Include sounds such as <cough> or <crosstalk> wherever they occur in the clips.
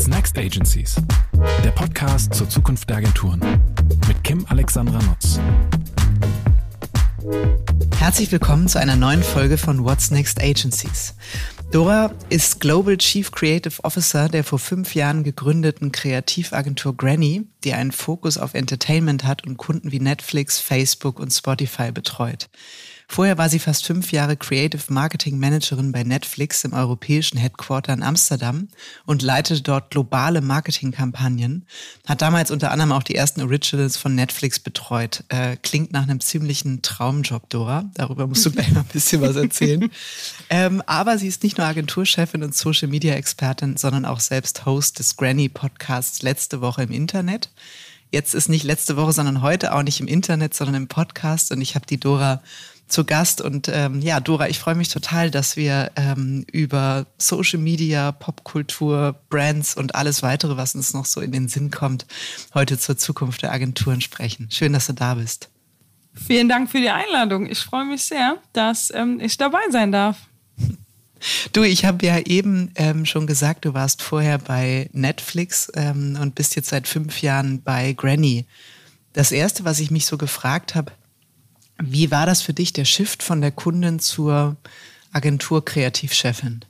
What's Next Agencies? Der Podcast zur Zukunft der Agenturen mit Kim Alexandra Nutz. Herzlich willkommen zu einer neuen Folge von What's Next Agencies. Dora ist Global Chief Creative Officer der vor fünf Jahren gegründeten Kreativagentur Granny, die einen Fokus auf Entertainment hat und Kunden wie Netflix, Facebook und Spotify betreut. Vorher war sie fast fünf Jahre Creative Marketing Managerin bei Netflix im europäischen Headquarter in Amsterdam und leitete dort globale Marketingkampagnen. Hat damals unter anderem auch die ersten Originals von Netflix betreut. Äh, klingt nach einem ziemlichen Traumjob, Dora. Darüber musst du <laughs> gleich mal ein bisschen was erzählen. ähm, aber sie ist nicht nur Agenturchefin und Social Media Expertin, sondern auch selbst Host des Granny Podcasts letzte Woche im Internet. Jetzt ist nicht letzte Woche, sondern heute auch nicht im Internet, sondern im Podcast. Und ich habe die Dora zu Gast. Und ähm, ja, Dora, ich freue mich total, dass wir ähm, über Social Media, Popkultur, Brands und alles weitere, was uns noch so in den Sinn kommt, heute zur Zukunft der Agenturen sprechen. Schön, dass du da bist. Vielen Dank für die Einladung. Ich freue mich sehr, dass ähm, ich dabei sein darf. <laughs> Du, ich habe ja eben ähm, schon gesagt, du warst vorher bei Netflix ähm, und bist jetzt seit fünf Jahren bei Granny. Das Erste, was ich mich so gefragt habe, wie war das für dich, der Shift von der Kundin zur Agentur-Kreativchefin?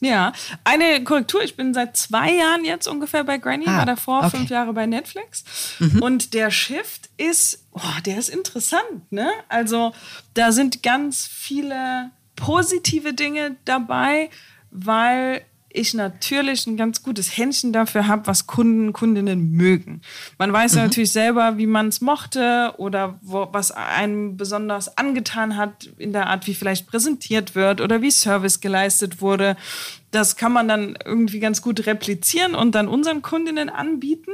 Ja, eine Korrektur. Ich bin seit zwei Jahren jetzt ungefähr bei Granny, ah, war davor okay. fünf Jahre bei Netflix. Mhm. Und der Shift ist, oh, der ist interessant. Ne? Also da sind ganz viele positive Dinge dabei, weil ich natürlich ein ganz gutes Händchen dafür habe, was Kunden, Kundinnen mögen. Man weiß mhm. ja natürlich selber, wie man es mochte oder wo, was einem besonders angetan hat in der Art, wie vielleicht präsentiert wird oder wie Service geleistet wurde. Das kann man dann irgendwie ganz gut replizieren und dann unseren Kundinnen anbieten.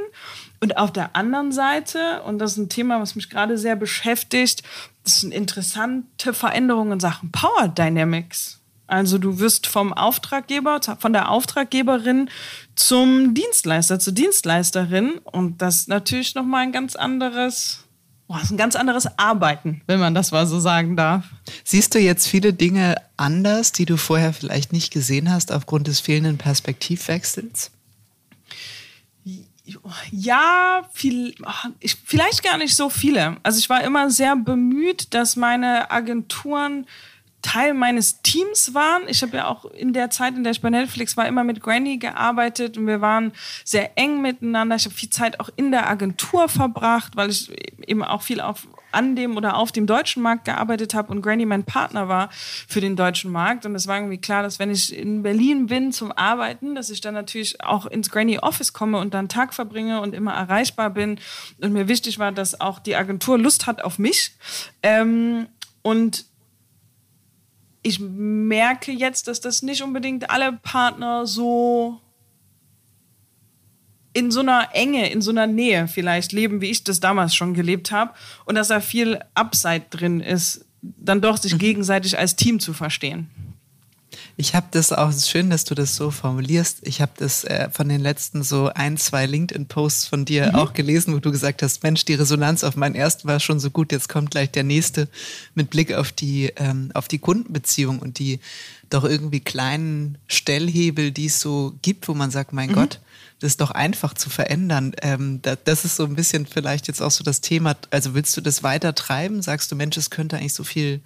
Und auf der anderen Seite, und das ist ein Thema, was mich gerade sehr beschäftigt, das sind interessante Veränderungen in Sachen Power Dynamics. Also du wirst vom Auftraggeber, von der Auftraggeberin zum Dienstleister, zur Dienstleisterin. Und das ist natürlich nochmal ein ganz anderes, oh, ist ein ganz anderes Arbeiten, wenn man das mal so sagen darf. Siehst du jetzt viele Dinge anders, die du vorher vielleicht nicht gesehen hast, aufgrund des fehlenden Perspektivwechsels? Ja, viel, ich, vielleicht gar nicht so viele. Also ich war immer sehr bemüht, dass meine Agenturen Teil meines Teams waren. Ich habe ja auch in der Zeit, in der ich bei Netflix war, immer mit Granny gearbeitet und wir waren sehr eng miteinander. Ich habe viel Zeit auch in der Agentur verbracht, weil ich eben auch viel auf an dem oder auf dem deutschen Markt gearbeitet habe und Granny mein Partner war für den deutschen Markt. Und es war irgendwie klar, dass wenn ich in Berlin bin zum Arbeiten, dass ich dann natürlich auch ins Granny Office komme und dann Tag verbringe und immer erreichbar bin. Und mir wichtig war, dass auch die Agentur Lust hat auf mich. Ähm, und ich merke jetzt, dass das nicht unbedingt alle Partner so in so einer Enge, in so einer Nähe vielleicht leben, wie ich das damals schon gelebt habe. Und dass da viel Upside drin ist, dann doch sich mhm. gegenseitig als Team zu verstehen. Ich habe das auch, schön, dass du das so formulierst. Ich habe das äh, von den letzten so ein, zwei LinkedIn-Posts von dir mhm. auch gelesen, wo du gesagt hast, Mensch, die Resonanz auf meinen ersten war schon so gut, jetzt kommt gleich der nächste mit Blick auf die, ähm, auf die Kundenbeziehung und die doch irgendwie kleinen Stellhebel, die es so gibt, wo man sagt, mein mhm. Gott, das ist doch einfach zu verändern. Ähm, da, das ist so ein bisschen vielleicht jetzt auch so das Thema. Also willst du das weiter treiben? Sagst du, Mensch, es könnte eigentlich so viel,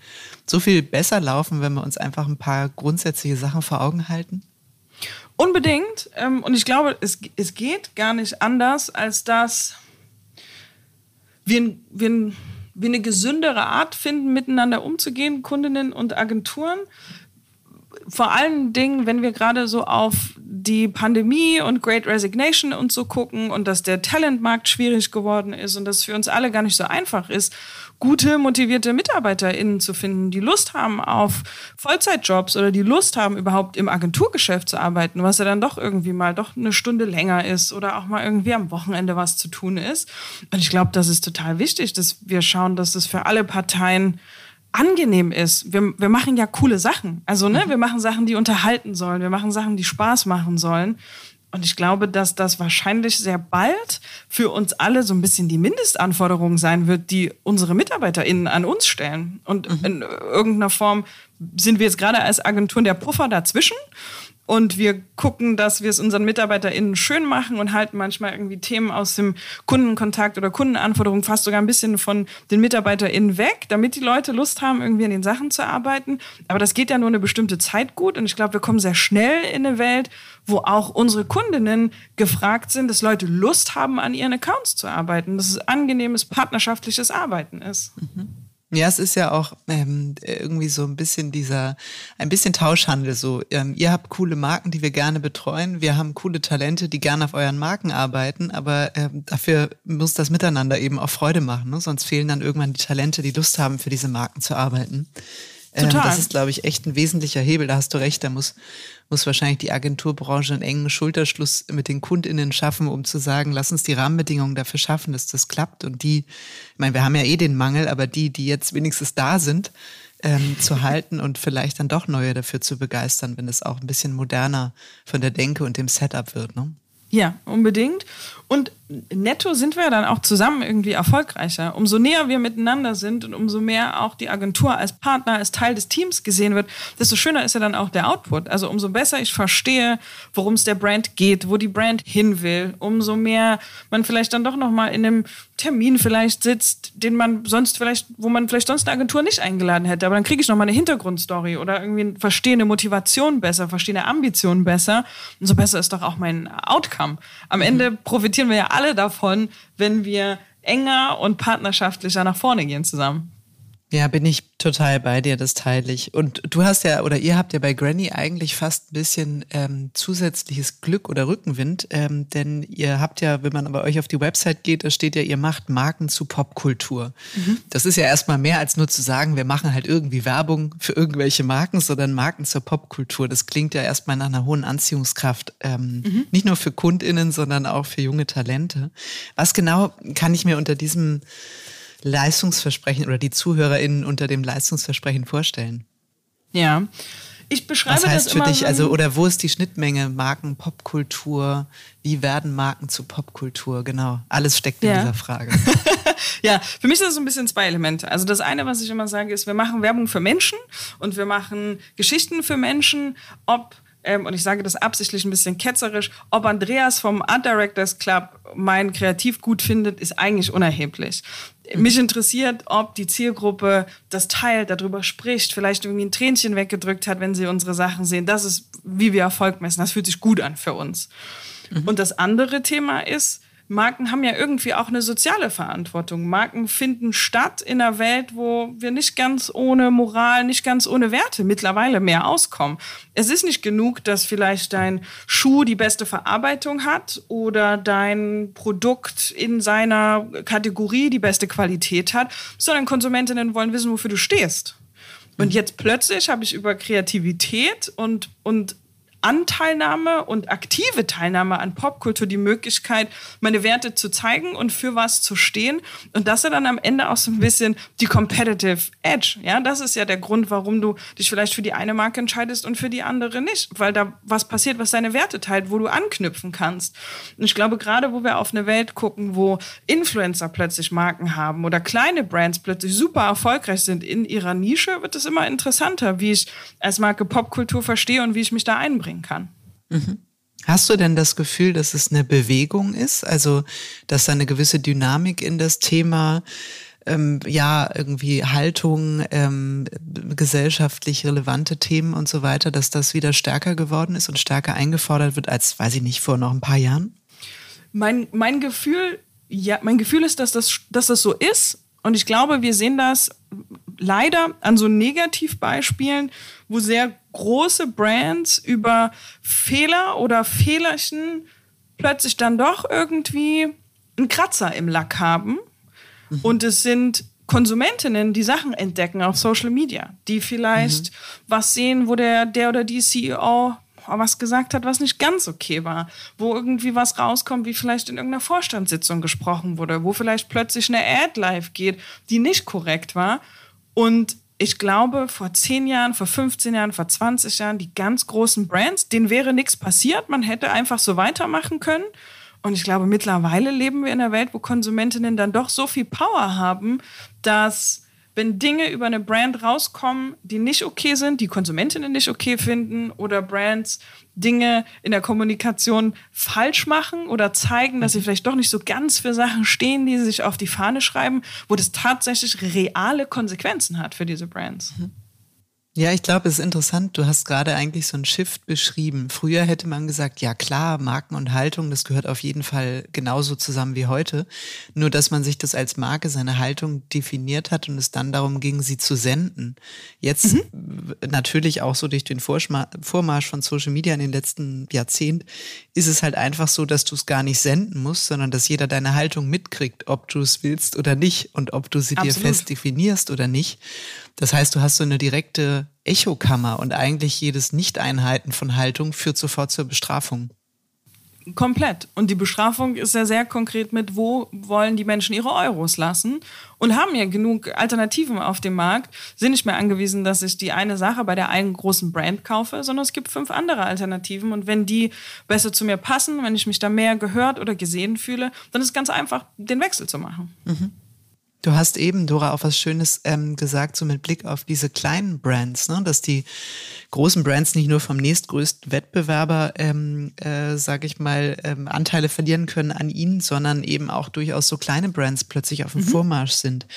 so viel besser laufen, wenn wir uns einfach ein paar grundsätzliche Sachen vor Augen halten? Unbedingt. Ähm, und ich glaube, es, es geht gar nicht anders, als dass wir, wir, wir eine gesündere Art finden, miteinander umzugehen, Kundinnen und Agenturen vor allen Dingen, wenn wir gerade so auf die Pandemie und Great Resignation und so gucken und dass der Talentmarkt schwierig geworden ist und dass für uns alle gar nicht so einfach ist, gute, motivierte MitarbeiterInnen zu finden, die Lust haben auf Vollzeitjobs oder die Lust haben, überhaupt im Agenturgeschäft zu arbeiten, was ja dann doch irgendwie mal doch eine Stunde länger ist oder auch mal irgendwie am Wochenende was zu tun ist. Und ich glaube, das ist total wichtig, dass wir schauen, dass es für alle Parteien angenehm ist. Wir, wir machen ja coole Sachen. Also, ne, mhm. wir machen Sachen, die unterhalten sollen. Wir machen Sachen, die Spaß machen sollen. Und ich glaube, dass das wahrscheinlich sehr bald für uns alle so ein bisschen die Mindestanforderung sein wird, die unsere MitarbeiterInnen an uns stellen. Und mhm. in irgendeiner Form sind wir jetzt gerade als Agenturen der Puffer dazwischen und wir gucken, dass wir es unseren MitarbeiterInnen schön machen und halten manchmal irgendwie Themen aus dem Kundenkontakt oder Kundenanforderungen fast sogar ein bisschen von den MitarbeiterInnen weg, damit die Leute Lust haben, irgendwie an den Sachen zu arbeiten. Aber das geht ja nur eine bestimmte Zeit gut und ich glaube, wir kommen sehr schnell in eine Welt, wo auch unsere Kundinnen gefragt sind, dass Leute Lust haben, an ihren Accounts zu arbeiten, dass es angenehmes, partnerschaftliches Arbeiten ist. Mhm. Ja, es ist ja auch ähm, irgendwie so ein bisschen dieser, ein bisschen Tauschhandel. So, ähm, ihr habt coole Marken, die wir gerne betreuen. Wir haben coole Talente, die gerne auf euren Marken arbeiten. Aber ähm, dafür muss das Miteinander eben auch Freude machen. Ne? Sonst fehlen dann irgendwann die Talente, die Lust haben, für diese Marken zu arbeiten. Ähm, Total. das ist, glaube ich, echt ein wesentlicher Hebel. Da hast du recht. Da muss, muss wahrscheinlich die Agenturbranche einen engen Schulterschluss mit den KundInnen schaffen, um zu sagen, lass uns die Rahmenbedingungen dafür schaffen, dass das klappt. Und die, ich meine, wir haben ja eh den Mangel, aber die, die jetzt wenigstens da sind, ähm, zu <laughs> halten und vielleicht dann doch neue dafür zu begeistern, wenn es auch ein bisschen moderner von der Denke und dem Setup wird. Ne? Ja, unbedingt. Und netto sind wir dann auch zusammen irgendwie erfolgreicher. Umso näher wir miteinander sind und umso mehr auch die Agentur als Partner, als Teil des Teams gesehen wird, desto schöner ist ja dann auch der Output. Also umso besser ich verstehe, worum es der Brand geht, wo die Brand hin will, umso mehr man vielleicht dann doch nochmal in einem Termin vielleicht sitzt, den man sonst vielleicht, wo man vielleicht sonst eine Agentur nicht eingeladen hätte. Aber dann kriege ich nochmal eine Hintergrundstory oder irgendwie verstehe eine Motivation besser, verstehe eine Ambition besser. Umso besser ist doch auch mein Outcome. Am Ende profitieren wir ja alle davon, wenn wir enger und partnerschaftlicher nach vorne gehen zusammen. Ja, bin ich total bei dir, das teile ich. Und du hast ja, oder ihr habt ja bei Granny eigentlich fast ein bisschen ähm, zusätzliches Glück oder Rückenwind, ähm, denn ihr habt ja, wenn man bei euch auf die Website geht, da steht ja, ihr macht Marken zu Popkultur. Mhm. Das ist ja erstmal mehr als nur zu sagen, wir machen halt irgendwie Werbung für irgendwelche Marken, sondern Marken zur Popkultur. Das klingt ja erstmal nach einer hohen Anziehungskraft, ähm, mhm. nicht nur für KundInnen, sondern auch für junge Talente. Was genau kann ich mir unter diesem Leistungsversprechen oder die ZuhörerInnen unter dem Leistungsversprechen vorstellen? Ja. Ich beschreibe Was heißt das für dich, also, oder wo ist die Schnittmenge? Marken, Popkultur, wie werden Marken zu Popkultur? Genau. Alles steckt in ja. dieser Frage. <laughs> ja, für mich ist das so ein bisschen zwei Elemente. Also das eine, was ich immer sage, ist, wir machen Werbung für Menschen und wir machen Geschichten für Menschen, ob ähm, und ich sage das absichtlich ein bisschen ketzerisch, ob Andreas vom Art Directors Club mein Kreativ gut findet, ist eigentlich unerheblich. Mich interessiert, ob die Zielgruppe das teilt, darüber spricht, vielleicht irgendwie ein Tränchen weggedrückt hat, wenn sie unsere Sachen sehen. Das ist, wie wir Erfolg messen. Das fühlt sich gut an für uns. Mhm. Und das andere Thema ist, Marken haben ja irgendwie auch eine soziale Verantwortung. Marken finden statt in einer Welt, wo wir nicht ganz ohne Moral, nicht ganz ohne Werte mittlerweile mehr auskommen. Es ist nicht genug, dass vielleicht dein Schuh die beste Verarbeitung hat oder dein Produkt in seiner Kategorie die beste Qualität hat, sondern Konsumentinnen wollen wissen, wofür du stehst. Und jetzt plötzlich habe ich über Kreativität und, und Anteilnahme und aktive Teilnahme an Popkultur die Möglichkeit, meine Werte zu zeigen und für was zu stehen. Und das ist dann am Ende auch so ein bisschen die Competitive Edge. Ja, das ist ja der Grund, warum du dich vielleicht für die eine Marke entscheidest und für die andere nicht, weil da was passiert, was deine Werte teilt, wo du anknüpfen kannst. Und ich glaube, gerade wo wir auf eine Welt gucken, wo Influencer plötzlich Marken haben oder kleine Brands plötzlich super erfolgreich sind in ihrer Nische, wird es immer interessanter, wie ich als Marke Popkultur verstehe und wie ich mich da einbringe bringen kann. Mhm. Hast du denn das Gefühl, dass es eine Bewegung ist? Also, dass da eine gewisse Dynamik in das Thema, ähm, ja, irgendwie Haltung, ähm, gesellschaftlich relevante Themen und so weiter, dass das wieder stärker geworden ist und stärker eingefordert wird als, weiß ich nicht, vor noch ein paar Jahren? Mein, mein Gefühl, ja, mein Gefühl ist, dass das, dass das so ist. Und ich glaube, wir sehen das leider an so Negativbeispielen, wo sehr große Brands über Fehler oder Fehlerchen plötzlich dann doch irgendwie einen Kratzer im Lack haben. Mhm. Und es sind Konsumentinnen, die Sachen entdecken auf Social Media, die vielleicht mhm. was sehen, wo der, der oder die CEO was gesagt hat, was nicht ganz okay war, wo irgendwie was rauskommt, wie vielleicht in irgendeiner Vorstandssitzung gesprochen wurde, wo vielleicht plötzlich eine Ad live geht, die nicht korrekt war. Und ich glaube, vor 10 Jahren, vor 15 Jahren, vor 20 Jahren, die ganz großen Brands, denen wäre nichts passiert. Man hätte einfach so weitermachen können. Und ich glaube, mittlerweile leben wir in einer Welt, wo Konsumentinnen dann doch so viel Power haben, dass wenn Dinge über eine Brand rauskommen, die nicht okay sind, die Konsumentinnen nicht okay finden oder Brands Dinge in der Kommunikation falsch machen oder zeigen, dass sie vielleicht doch nicht so ganz für Sachen stehen, die sie sich auf die Fahne schreiben, wo das tatsächlich reale Konsequenzen hat für diese Brands. Mhm. Ja, ich glaube, es ist interessant. Du hast gerade eigentlich so ein Shift beschrieben. Früher hätte man gesagt, ja klar, Marken und Haltung, das gehört auf jeden Fall genauso zusammen wie heute. Nur, dass man sich das als Marke, seine Haltung definiert hat und es dann darum ging, sie zu senden. Jetzt mhm. natürlich auch so durch den Vormarsch von Social Media in den letzten Jahrzehnten ist es halt einfach so, dass du es gar nicht senden musst, sondern dass jeder deine Haltung mitkriegt, ob du es willst oder nicht und ob du sie Absolut. dir fest definierst oder nicht. Das heißt, du hast so eine direkte Echokammer und eigentlich jedes Nicht-Einhalten von Haltung führt sofort zur Bestrafung. Komplett. Und die Bestrafung ist ja sehr konkret mit, wo wollen die Menschen ihre Euros lassen und haben ja genug Alternativen auf dem Markt, sind nicht mehr angewiesen, dass ich die eine Sache bei der einen großen Brand kaufe, sondern es gibt fünf andere Alternativen und wenn die besser zu mir passen, wenn ich mich da mehr gehört oder gesehen fühle, dann ist es ganz einfach, den Wechsel zu machen. Mhm. Du hast eben, Dora, auch was Schönes ähm, gesagt, so mit Blick auf diese kleinen Brands, ne? dass die großen Brands nicht nur vom nächstgrößten Wettbewerber, ähm, äh, sage ich mal, ähm, Anteile verlieren können an ihnen, sondern eben auch durchaus so kleine Brands plötzlich auf dem mhm. Vormarsch sind.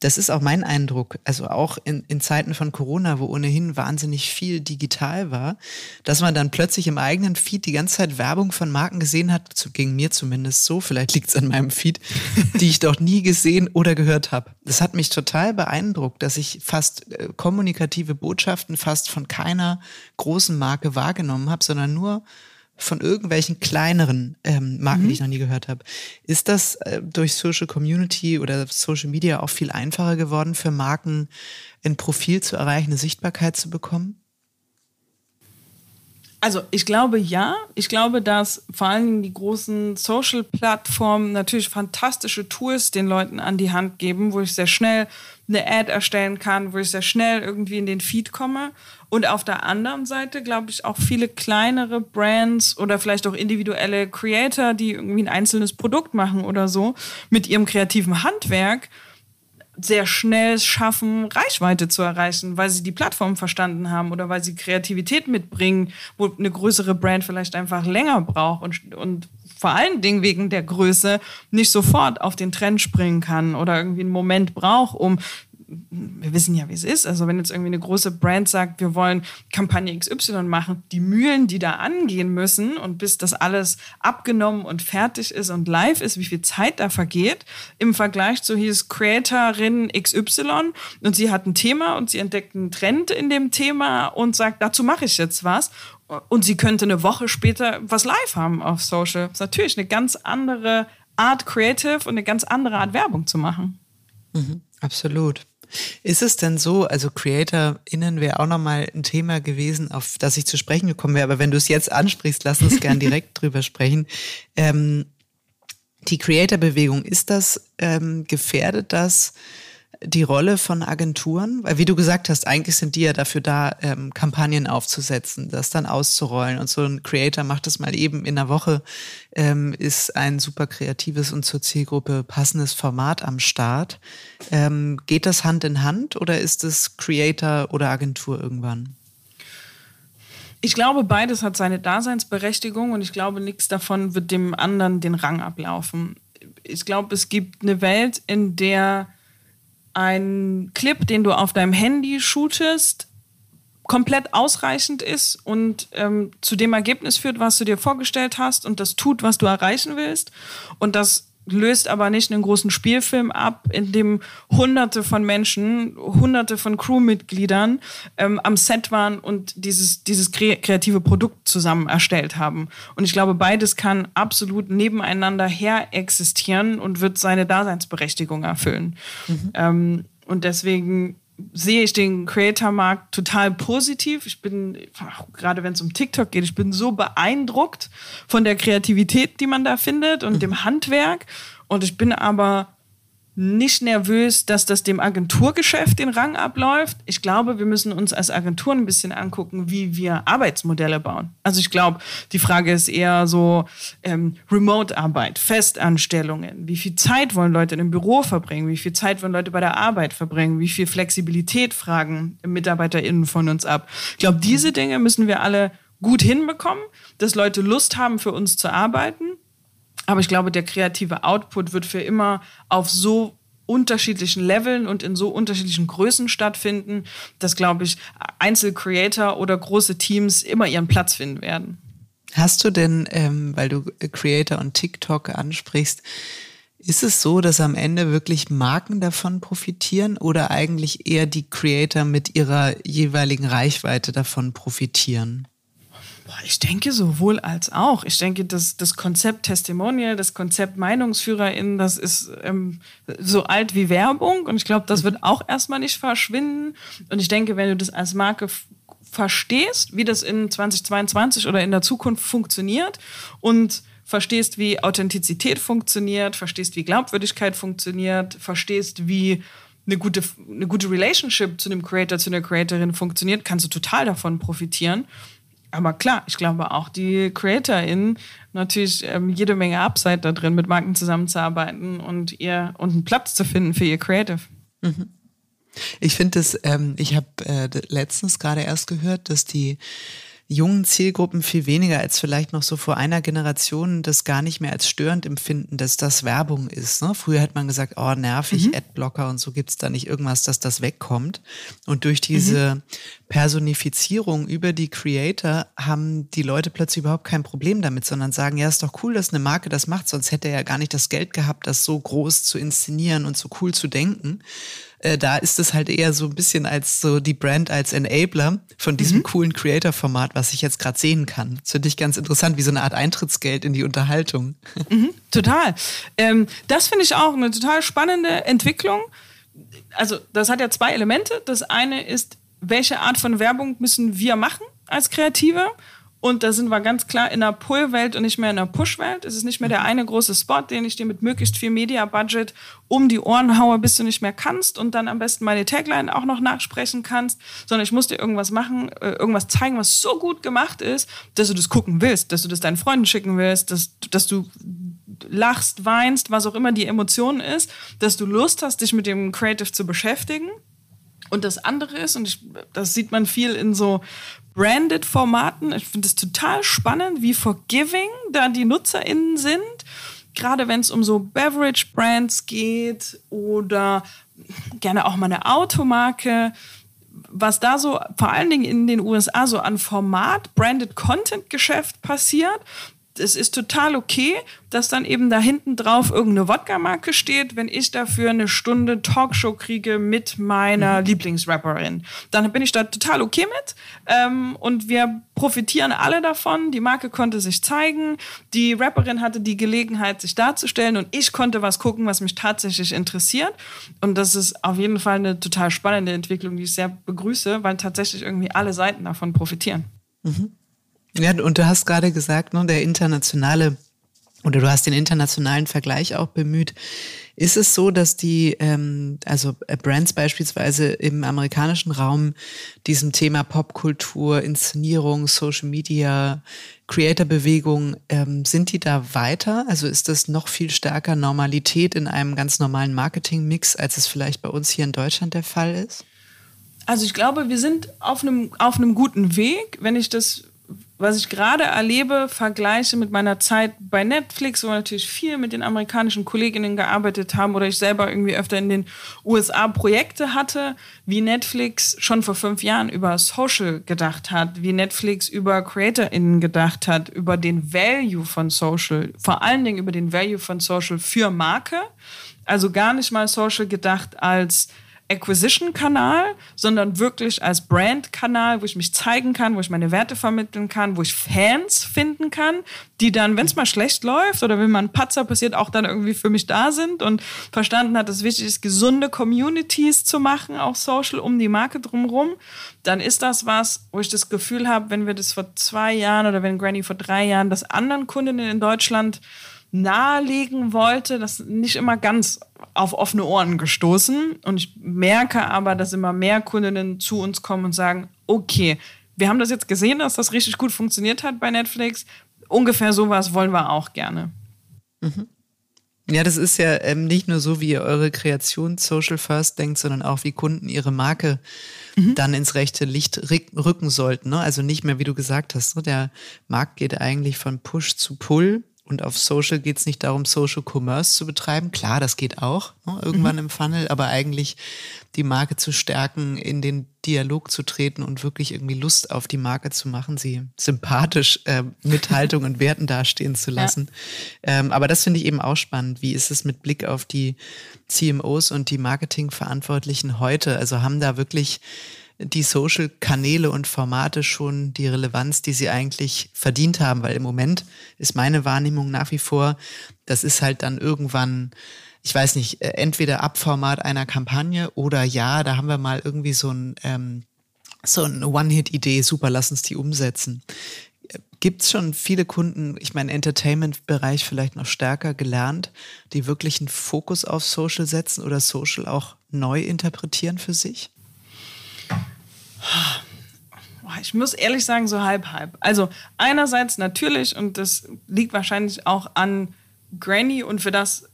Das ist auch mein Eindruck. Also auch in, in Zeiten von Corona, wo ohnehin wahnsinnig viel digital war, dass man dann plötzlich im eigenen Feed die ganze Zeit Werbung von Marken gesehen hat, zu, gegen mir zumindest so, vielleicht liegt es an meinem Feed, <laughs> die ich doch nie gesehen oder gehört habe. Das hat mich total beeindruckt, dass ich fast äh, kommunikative Botschaften fast von keiner großen Marke wahrgenommen habe, sondern nur von irgendwelchen kleineren ähm, Marken, mhm. die ich noch nie gehört habe. Ist das äh, durch Social Community oder Social Media auch viel einfacher geworden für Marken, ein Profil zu erreichen, eine Sichtbarkeit zu bekommen? Also ich glaube ja. Ich glaube, dass vor allem die großen Social-Plattformen natürlich fantastische Tools den Leuten an die Hand geben, wo ich sehr schnell eine Ad erstellen kann, wo ich sehr schnell irgendwie in den Feed komme. Und auf der anderen Seite glaube ich auch viele kleinere Brands oder vielleicht auch individuelle Creator, die irgendwie ein einzelnes Produkt machen oder so, mit ihrem kreativen Handwerk sehr schnell schaffen, Reichweite zu erreichen, weil sie die Plattform verstanden haben oder weil sie Kreativität mitbringen, wo eine größere Brand vielleicht einfach länger braucht und, und vor allen Dingen wegen der Größe nicht sofort auf den Trend springen kann oder irgendwie einen Moment braucht, um wir wissen ja, wie es ist. Also wenn jetzt irgendwie eine große Brand sagt, wir wollen Kampagne XY machen, die Mühlen, die da angehen müssen und bis das alles abgenommen und fertig ist und live ist, wie viel Zeit da vergeht, im Vergleich zu hieß Creatorin XY und sie hat ein Thema und sie entdeckt einen Trend in dem Thema und sagt, dazu mache ich jetzt was und sie könnte eine Woche später was live haben auf Social. Das ist natürlich eine ganz andere Art Creative und eine ganz andere Art Werbung zu machen. Mhm, absolut. Ist es denn so, also CreatorInnen wäre auch nochmal ein Thema gewesen, auf das ich zu sprechen gekommen wäre, aber wenn du es jetzt ansprichst, lass uns gern direkt <laughs> drüber sprechen. Ähm, die Creator-Bewegung, ist das, ähm, gefährdet das die Rolle von Agenturen? Weil wie du gesagt hast, eigentlich sind die ja dafür da, ähm, Kampagnen aufzusetzen, das dann auszurollen. Und so ein Creator macht das mal eben in der Woche, ähm, ist ein super kreatives und zur Zielgruppe passendes Format am Start. Ähm, geht das Hand in Hand oder ist es Creator oder Agentur irgendwann? Ich glaube, beides hat seine Daseinsberechtigung und ich glaube, nichts davon wird dem anderen den Rang ablaufen. Ich glaube, es gibt eine Welt, in der ein Clip, den du auf deinem Handy shootest, komplett ausreichend ist und ähm, zu dem Ergebnis führt, was du dir vorgestellt hast und das tut, was du erreichen willst. Und das löst aber nicht einen großen Spielfilm ab, in dem hunderte von Menschen, hunderte von Crewmitgliedern ähm, am Set waren und dieses, dieses kreative Produkt zusammen erstellt haben. Und ich glaube, beides kann absolut nebeneinander her existieren und wird seine Daseinsberechtigung erfüllen. Mhm. Ähm, und deswegen sehe ich den Creator-Markt total positiv. Ich bin, gerade wenn es um TikTok geht, ich bin so beeindruckt von der Kreativität, die man da findet und mhm. dem Handwerk. Und ich bin aber nicht nervös, dass das dem Agenturgeschäft den Rang abläuft. Ich glaube, wir müssen uns als Agenturen ein bisschen angucken, wie wir Arbeitsmodelle bauen. Also ich glaube, die Frage ist eher so ähm, Remote-Arbeit, Festanstellungen. Wie viel Zeit wollen Leute in einem Büro verbringen? Wie viel Zeit wollen Leute bei der Arbeit verbringen? Wie viel Flexibilität fragen MitarbeiterInnen von uns ab? Ich glaube, diese Dinge müssen wir alle gut hinbekommen, dass Leute Lust haben, für uns zu arbeiten aber ich glaube, der kreative Output wird für immer auf so unterschiedlichen Leveln und in so unterschiedlichen Größen stattfinden, dass, glaube ich, Einzelcreator oder große Teams immer ihren Platz finden werden. Hast du denn, ähm, weil du Creator und TikTok ansprichst, ist es so, dass am Ende wirklich Marken davon profitieren oder eigentlich eher die Creator mit ihrer jeweiligen Reichweite davon profitieren? Ich denke sowohl als auch. Ich denke, das, das Konzept Testimonial, das Konzept MeinungsführerInnen, das ist ähm, so alt wie Werbung und ich glaube, das wird auch erstmal nicht verschwinden. Und ich denke, wenn du das als Marke verstehst, wie das in 2022 oder in der Zukunft funktioniert und verstehst, wie Authentizität funktioniert, verstehst, wie Glaubwürdigkeit funktioniert, verstehst, wie eine gute, eine gute Relationship zu einem Creator, zu einer Creatorin funktioniert, kannst du total davon profitieren. Aber klar, ich glaube auch die CreatorInnen natürlich ähm, jede Menge Upside da drin, mit Marken zusammenzuarbeiten und ihr und einen Platz zu finden für ihr Creative. Mhm. Ich finde es, ähm, ich habe äh, letztens gerade erst gehört, dass die jungen Zielgruppen viel weniger als vielleicht noch so vor einer Generation das gar nicht mehr als störend empfinden, dass das Werbung ist. Ne? Früher hat man gesagt, oh nervig, mhm. Adblocker und so gibt's da nicht irgendwas, dass das wegkommt. Und durch diese mhm. Personifizierung über die Creator haben die Leute plötzlich überhaupt kein Problem damit, sondern sagen, ja, ist doch cool, dass eine Marke das macht, sonst hätte er ja gar nicht das Geld gehabt, das so groß zu inszenieren und so cool zu denken. Äh, da ist es halt eher so ein bisschen als so die Brand als Enabler von diesem mhm. coolen Creator-Format, was ich jetzt gerade sehen kann. Das finde ich ganz interessant, wie so eine Art Eintrittsgeld in die Unterhaltung. <laughs> Mhm, total. Ähm, das finde ich auch eine total spannende Entwicklung. Also das hat ja zwei Elemente. Das eine ist, welche Art von Werbung müssen wir machen als Kreative? Und da sind wir ganz klar in einer Pull-Welt und nicht mehr in einer Push-Welt. Es ist nicht mehr der eine große Spot, den ich dir mit möglichst viel Media-Budget um die Ohren haue, bis du nicht mehr kannst und dann am besten meine Tagline auch noch nachsprechen kannst, sondern ich muss dir irgendwas machen, äh, irgendwas zeigen, was so gut gemacht ist, dass du das gucken willst, dass du das deinen Freunden schicken willst, dass, dass du lachst, weinst, was auch immer die Emotion ist, dass du Lust hast, dich mit dem Creative zu beschäftigen. Und das andere ist, und ich, das sieht man viel in so Branded-Formaten. Ich finde es total spannend, wie forgiving da die NutzerInnen sind. Gerade wenn es um so Beverage-Brands geht oder gerne auch mal eine Automarke. Was da so vor allen Dingen in den USA so an Format, Branded Content-Geschäft passiert, es ist total okay, dass dann eben da hinten drauf irgendeine Wodka-Marke steht, wenn ich dafür eine Stunde Talkshow kriege mit meiner mhm. Lieblingsrapperin. Dann bin ich da total okay mit. Ähm, und wir profitieren alle davon. Die Marke konnte sich zeigen. Die Rapperin hatte die Gelegenheit, sich darzustellen. Und ich konnte was gucken, was mich tatsächlich interessiert. Und das ist auf jeden Fall eine total spannende Entwicklung, die ich sehr begrüße, weil tatsächlich irgendwie alle Seiten davon profitieren. Mhm. Ja, und du hast gerade gesagt, ne, der internationale oder du hast den internationalen Vergleich auch bemüht. Ist es so, dass die, ähm, also äh, Brands beispielsweise im amerikanischen Raum diesem Thema Popkultur, Inszenierung, Social Media, Creator-Bewegung, ähm, sind die da weiter? Also ist das noch viel stärker Normalität in einem ganz normalen Marketing-Mix, als es vielleicht bei uns hier in Deutschland der Fall ist? Also ich glaube, wir sind auf einem, auf einem guten Weg. Wenn ich das was ich gerade erlebe, vergleiche mit meiner Zeit bei Netflix, wo wir natürlich viel mit den amerikanischen Kolleginnen gearbeitet haben oder ich selber irgendwie öfter in den USA Projekte hatte, wie Netflix schon vor fünf Jahren über Social gedacht hat, wie Netflix über CreatorInnen gedacht hat, über den Value von Social, vor allen Dingen über den Value von Social für Marke. Also gar nicht mal Social gedacht als Acquisition-Kanal, sondern wirklich als Brand-Kanal, wo ich mich zeigen kann, wo ich meine Werte vermitteln kann, wo ich Fans finden kann, die dann, wenn es mal schlecht läuft oder wenn mal ein Patzer passiert, auch dann irgendwie für mich da sind und verstanden hat, dass es wichtig ist, gesunde Communities zu machen, auch Social um die Marke drumherum, dann ist das was, wo ich das Gefühl habe, wenn wir das vor zwei Jahren oder wenn Granny vor drei Jahren das anderen Kundinnen in Deutschland nahelegen wollte, das nicht immer ganz auf offene Ohren gestoßen. Und ich merke aber, dass immer mehr Kundinnen zu uns kommen und sagen, okay, wir haben das jetzt gesehen, dass das richtig gut funktioniert hat bei Netflix. Ungefähr sowas wollen wir auch gerne. Mhm. Ja, das ist ja ähm, nicht nur so, wie ihr eure Kreation Social First denkt, sondern auch wie Kunden ihre Marke mhm. dann ins rechte Licht rücken sollten. Ne? Also nicht mehr, wie du gesagt hast, ne? der Markt geht eigentlich von Push zu Pull und auf Social geht es nicht darum, Social Commerce zu betreiben. Klar, das geht auch ne, irgendwann mhm. im Funnel, aber eigentlich die Marke zu stärken, in den Dialog zu treten und wirklich irgendwie Lust auf die Marke zu machen, sie sympathisch äh, mit <laughs> Haltung und Werten dastehen zu lassen. Ja. Ähm, aber das finde ich eben auch spannend. Wie ist es mit Blick auf die CMOs und die Marketingverantwortlichen heute? Also haben da wirklich die Social-Kanäle und Formate schon die Relevanz, die sie eigentlich verdient haben, weil im Moment ist meine Wahrnehmung nach wie vor, das ist halt dann irgendwann, ich weiß nicht, äh, entweder Abformat einer Kampagne oder ja, da haben wir mal irgendwie so ein, ähm, so eine One-Hit-Idee, super, lass uns die umsetzen. Gibt es schon viele Kunden, ich meine, Entertainment-Bereich vielleicht noch stärker gelernt, die wirklich einen Fokus auf Social setzen oder Social auch neu interpretieren für sich? Ich muss ehrlich sagen, so halb, halb. Also einerseits natürlich, und das liegt wahrscheinlich auch an Granny und für das,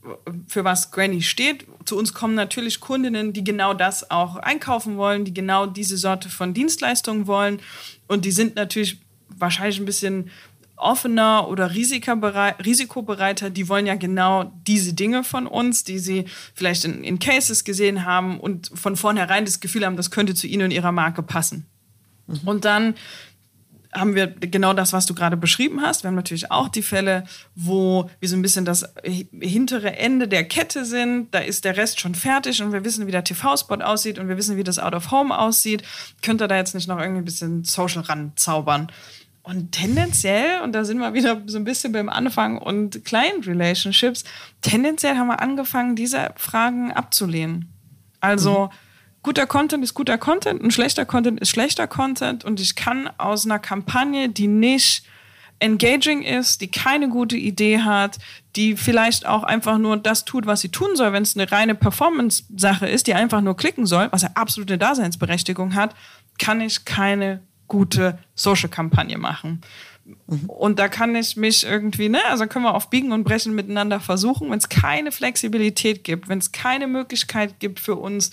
für was Granny steht. Zu uns kommen natürlich Kundinnen, die genau das auch einkaufen wollen, die genau diese Sorte von Dienstleistungen wollen. Und die sind natürlich wahrscheinlich ein bisschen offener oder risikobereiter, die wollen ja genau diese Dinge von uns, die sie vielleicht in, in, Cases gesehen haben und von vornherein das Gefühl haben, das könnte zu ihnen und ihrer Marke passen. Mhm. Und dann haben wir genau das, was du gerade beschrieben hast. Wir haben natürlich auch die Fälle, wo wir so ein bisschen das hintere Ende der Kette sind. Da ist der Rest schon fertig und wir wissen, wie der TV-Spot aussieht und wir wissen, wie das Out of Home aussieht. Könnt ihr da jetzt nicht noch irgendwie ein bisschen Social ranzaubern? Und tendenziell, und da sind wir wieder so ein bisschen beim Anfang und Client Relationships, tendenziell haben wir angefangen, diese Fragen abzulehnen. Also mhm. guter Content ist guter Content und schlechter Content ist schlechter Content. Und ich kann aus einer Kampagne, die nicht engaging ist, die keine gute Idee hat, die vielleicht auch einfach nur das tut, was sie tun soll, wenn es eine reine Performance-Sache ist, die einfach nur klicken soll, was ja absolute Daseinsberechtigung hat, kann ich keine gute Social-Kampagne machen. Mhm. Und da kann ich mich irgendwie, ne, also können wir auf Biegen und Brechen miteinander versuchen, wenn es keine Flexibilität gibt, wenn es keine Möglichkeit gibt für uns,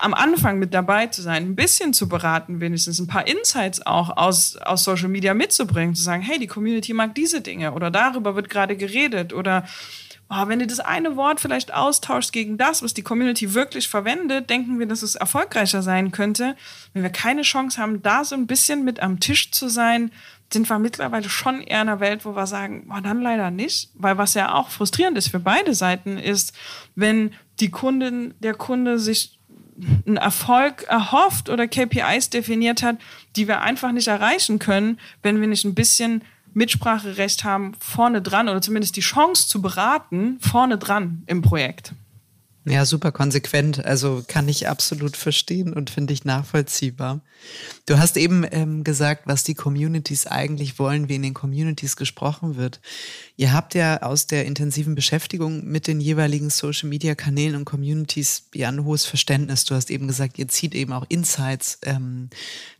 am Anfang mit dabei zu sein, ein bisschen zu beraten, wenigstens ein paar Insights auch aus, aus Social Media mitzubringen, zu sagen, hey, die Community mag diese Dinge oder darüber wird gerade geredet oder oh, wenn du das eine Wort vielleicht austauschst gegen das, was die Community wirklich verwendet, denken wir, dass es erfolgreicher sein könnte. Wenn wir keine Chance haben, da so ein bisschen mit am Tisch zu sein, sind wir mittlerweile schon eher in einer Welt, wo wir sagen, oh, dann leider nicht. Weil was ja auch frustrierend ist für beide Seiten, ist, wenn die Kundin, der Kunde sich einen Erfolg erhofft oder KPIs definiert hat, die wir einfach nicht erreichen können, wenn wir nicht ein bisschen Mitspracherecht haben vorne dran oder zumindest die Chance zu beraten vorne dran im Projekt. Ja, super konsequent. Also kann ich absolut verstehen und finde ich nachvollziehbar. Du hast eben ähm, gesagt, was die Communities eigentlich wollen, wie in den Communities gesprochen wird. Ihr habt ja aus der intensiven Beschäftigung mit den jeweiligen Social-Media-Kanälen und Communities ja ein hohes Verständnis. Du hast eben gesagt, ihr zieht eben auch Insights, ähm,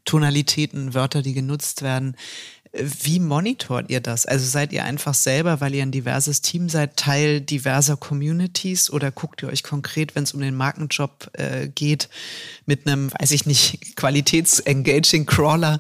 Tonalitäten, Wörter, die genutzt werden. Wie monitort ihr das? Also seid ihr einfach selber, weil ihr ein diverses Team seid, Teil diverser Communities oder guckt ihr euch konkret, wenn es um den Markenjob äh, geht, mit einem, weiß ich nicht, <laughs> qualitätsengaging Crawler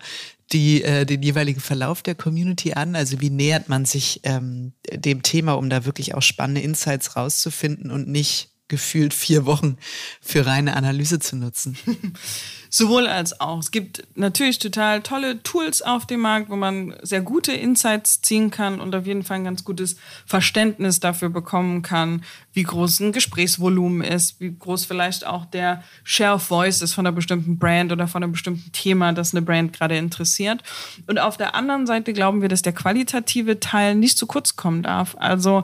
die, äh, den jeweiligen Verlauf der Community an? Also wie nähert man sich ähm, dem Thema, um da wirklich auch spannende Insights rauszufinden und nicht gefühlt vier Wochen für reine Analyse zu nutzen? <laughs> Sowohl als auch. Es gibt natürlich total tolle Tools auf dem Markt, wo man sehr gute Insights ziehen kann und auf jeden Fall ein ganz gutes Verständnis dafür bekommen kann, wie groß ein Gesprächsvolumen ist, wie groß vielleicht auch der Share of Voice ist von einer bestimmten Brand oder von einem bestimmten Thema, das eine Brand gerade interessiert. Und auf der anderen Seite glauben wir, dass der qualitative Teil nicht zu kurz kommen darf. Also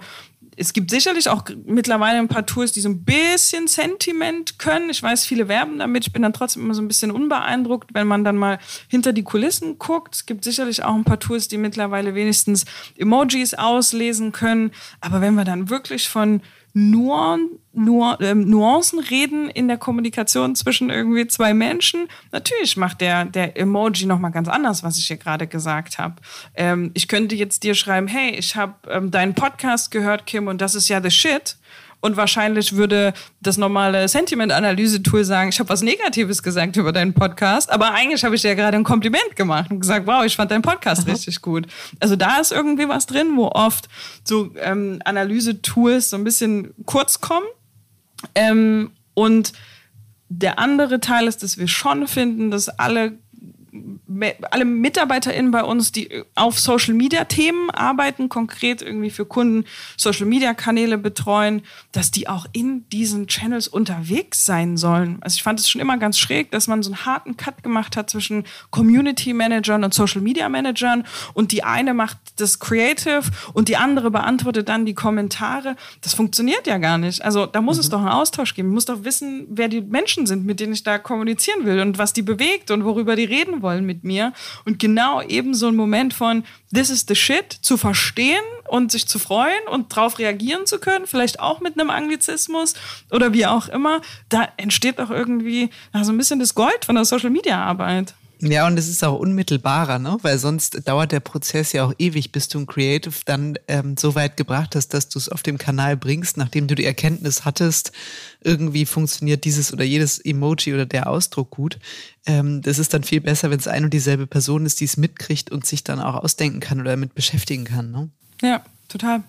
es gibt sicherlich auch mittlerweile ein paar Tools, die so ein bisschen Sentiment können. Ich weiß, viele werben damit. Ich bin dann trotzdem immer so ein bisschen unbeeindruckt, wenn man dann mal hinter die Kulissen guckt. Es gibt sicherlich auch ein paar Tools, die mittlerweile wenigstens Emojis auslesen können. Aber wenn wir dann wirklich von Nuan, Nuan, äh, Nuancen reden in der Kommunikation zwischen irgendwie zwei Menschen. Natürlich macht der, der Emoji nochmal ganz anders, was ich hier gerade gesagt habe. Ähm, ich könnte jetzt dir schreiben, hey, ich habe ähm, deinen Podcast gehört, Kim, und das ist ja the shit. Und wahrscheinlich würde das normale Sentiment-Analyse-Tool sagen, ich habe was Negatives gesagt über deinen Podcast, aber eigentlich habe ich dir gerade ein Kompliment gemacht und gesagt, wow, ich fand deinen Podcast Aha. richtig gut. Also da ist irgendwie was drin, wo oft so ähm, Analyse-Tools so ein bisschen kurz kommen. Ähm, und der andere Teil ist, dass wir schon finden, dass alle alle MitarbeiterInnen bei uns, die auf Social Media Themen arbeiten, konkret irgendwie für Kunden Social Media Kanäle betreuen, dass die auch in diesen Channels unterwegs sein sollen. Also ich fand es schon immer ganz schräg, dass man so einen harten Cut gemacht hat zwischen Community Managern und Social Media Managern und die eine macht das Creative und die andere beantwortet dann die Kommentare. Das funktioniert ja gar nicht. Also da muss mhm. es doch einen Austausch geben. Ich muss doch wissen, wer die Menschen sind, mit denen ich da kommunizieren will und was die bewegt und worüber die reden wollen mit mir. Und genau eben so ein Moment von This is the shit zu verstehen und sich zu freuen und darauf reagieren zu können, vielleicht auch mit einem Anglizismus oder wie auch immer, da entsteht auch irgendwie so ein bisschen das Gold von der Social Media Arbeit. Ja, und es ist auch unmittelbarer, ne? weil sonst dauert der Prozess ja auch ewig, bis du ein Creative dann ähm, so weit gebracht hast, dass du es auf dem Kanal bringst, nachdem du die Erkenntnis hattest, irgendwie funktioniert dieses oder jedes Emoji oder der Ausdruck gut. Ähm, das ist dann viel besser, wenn es ein und dieselbe Person ist, die es mitkriegt und sich dann auch ausdenken kann oder damit beschäftigen kann. Ne? Ja, total.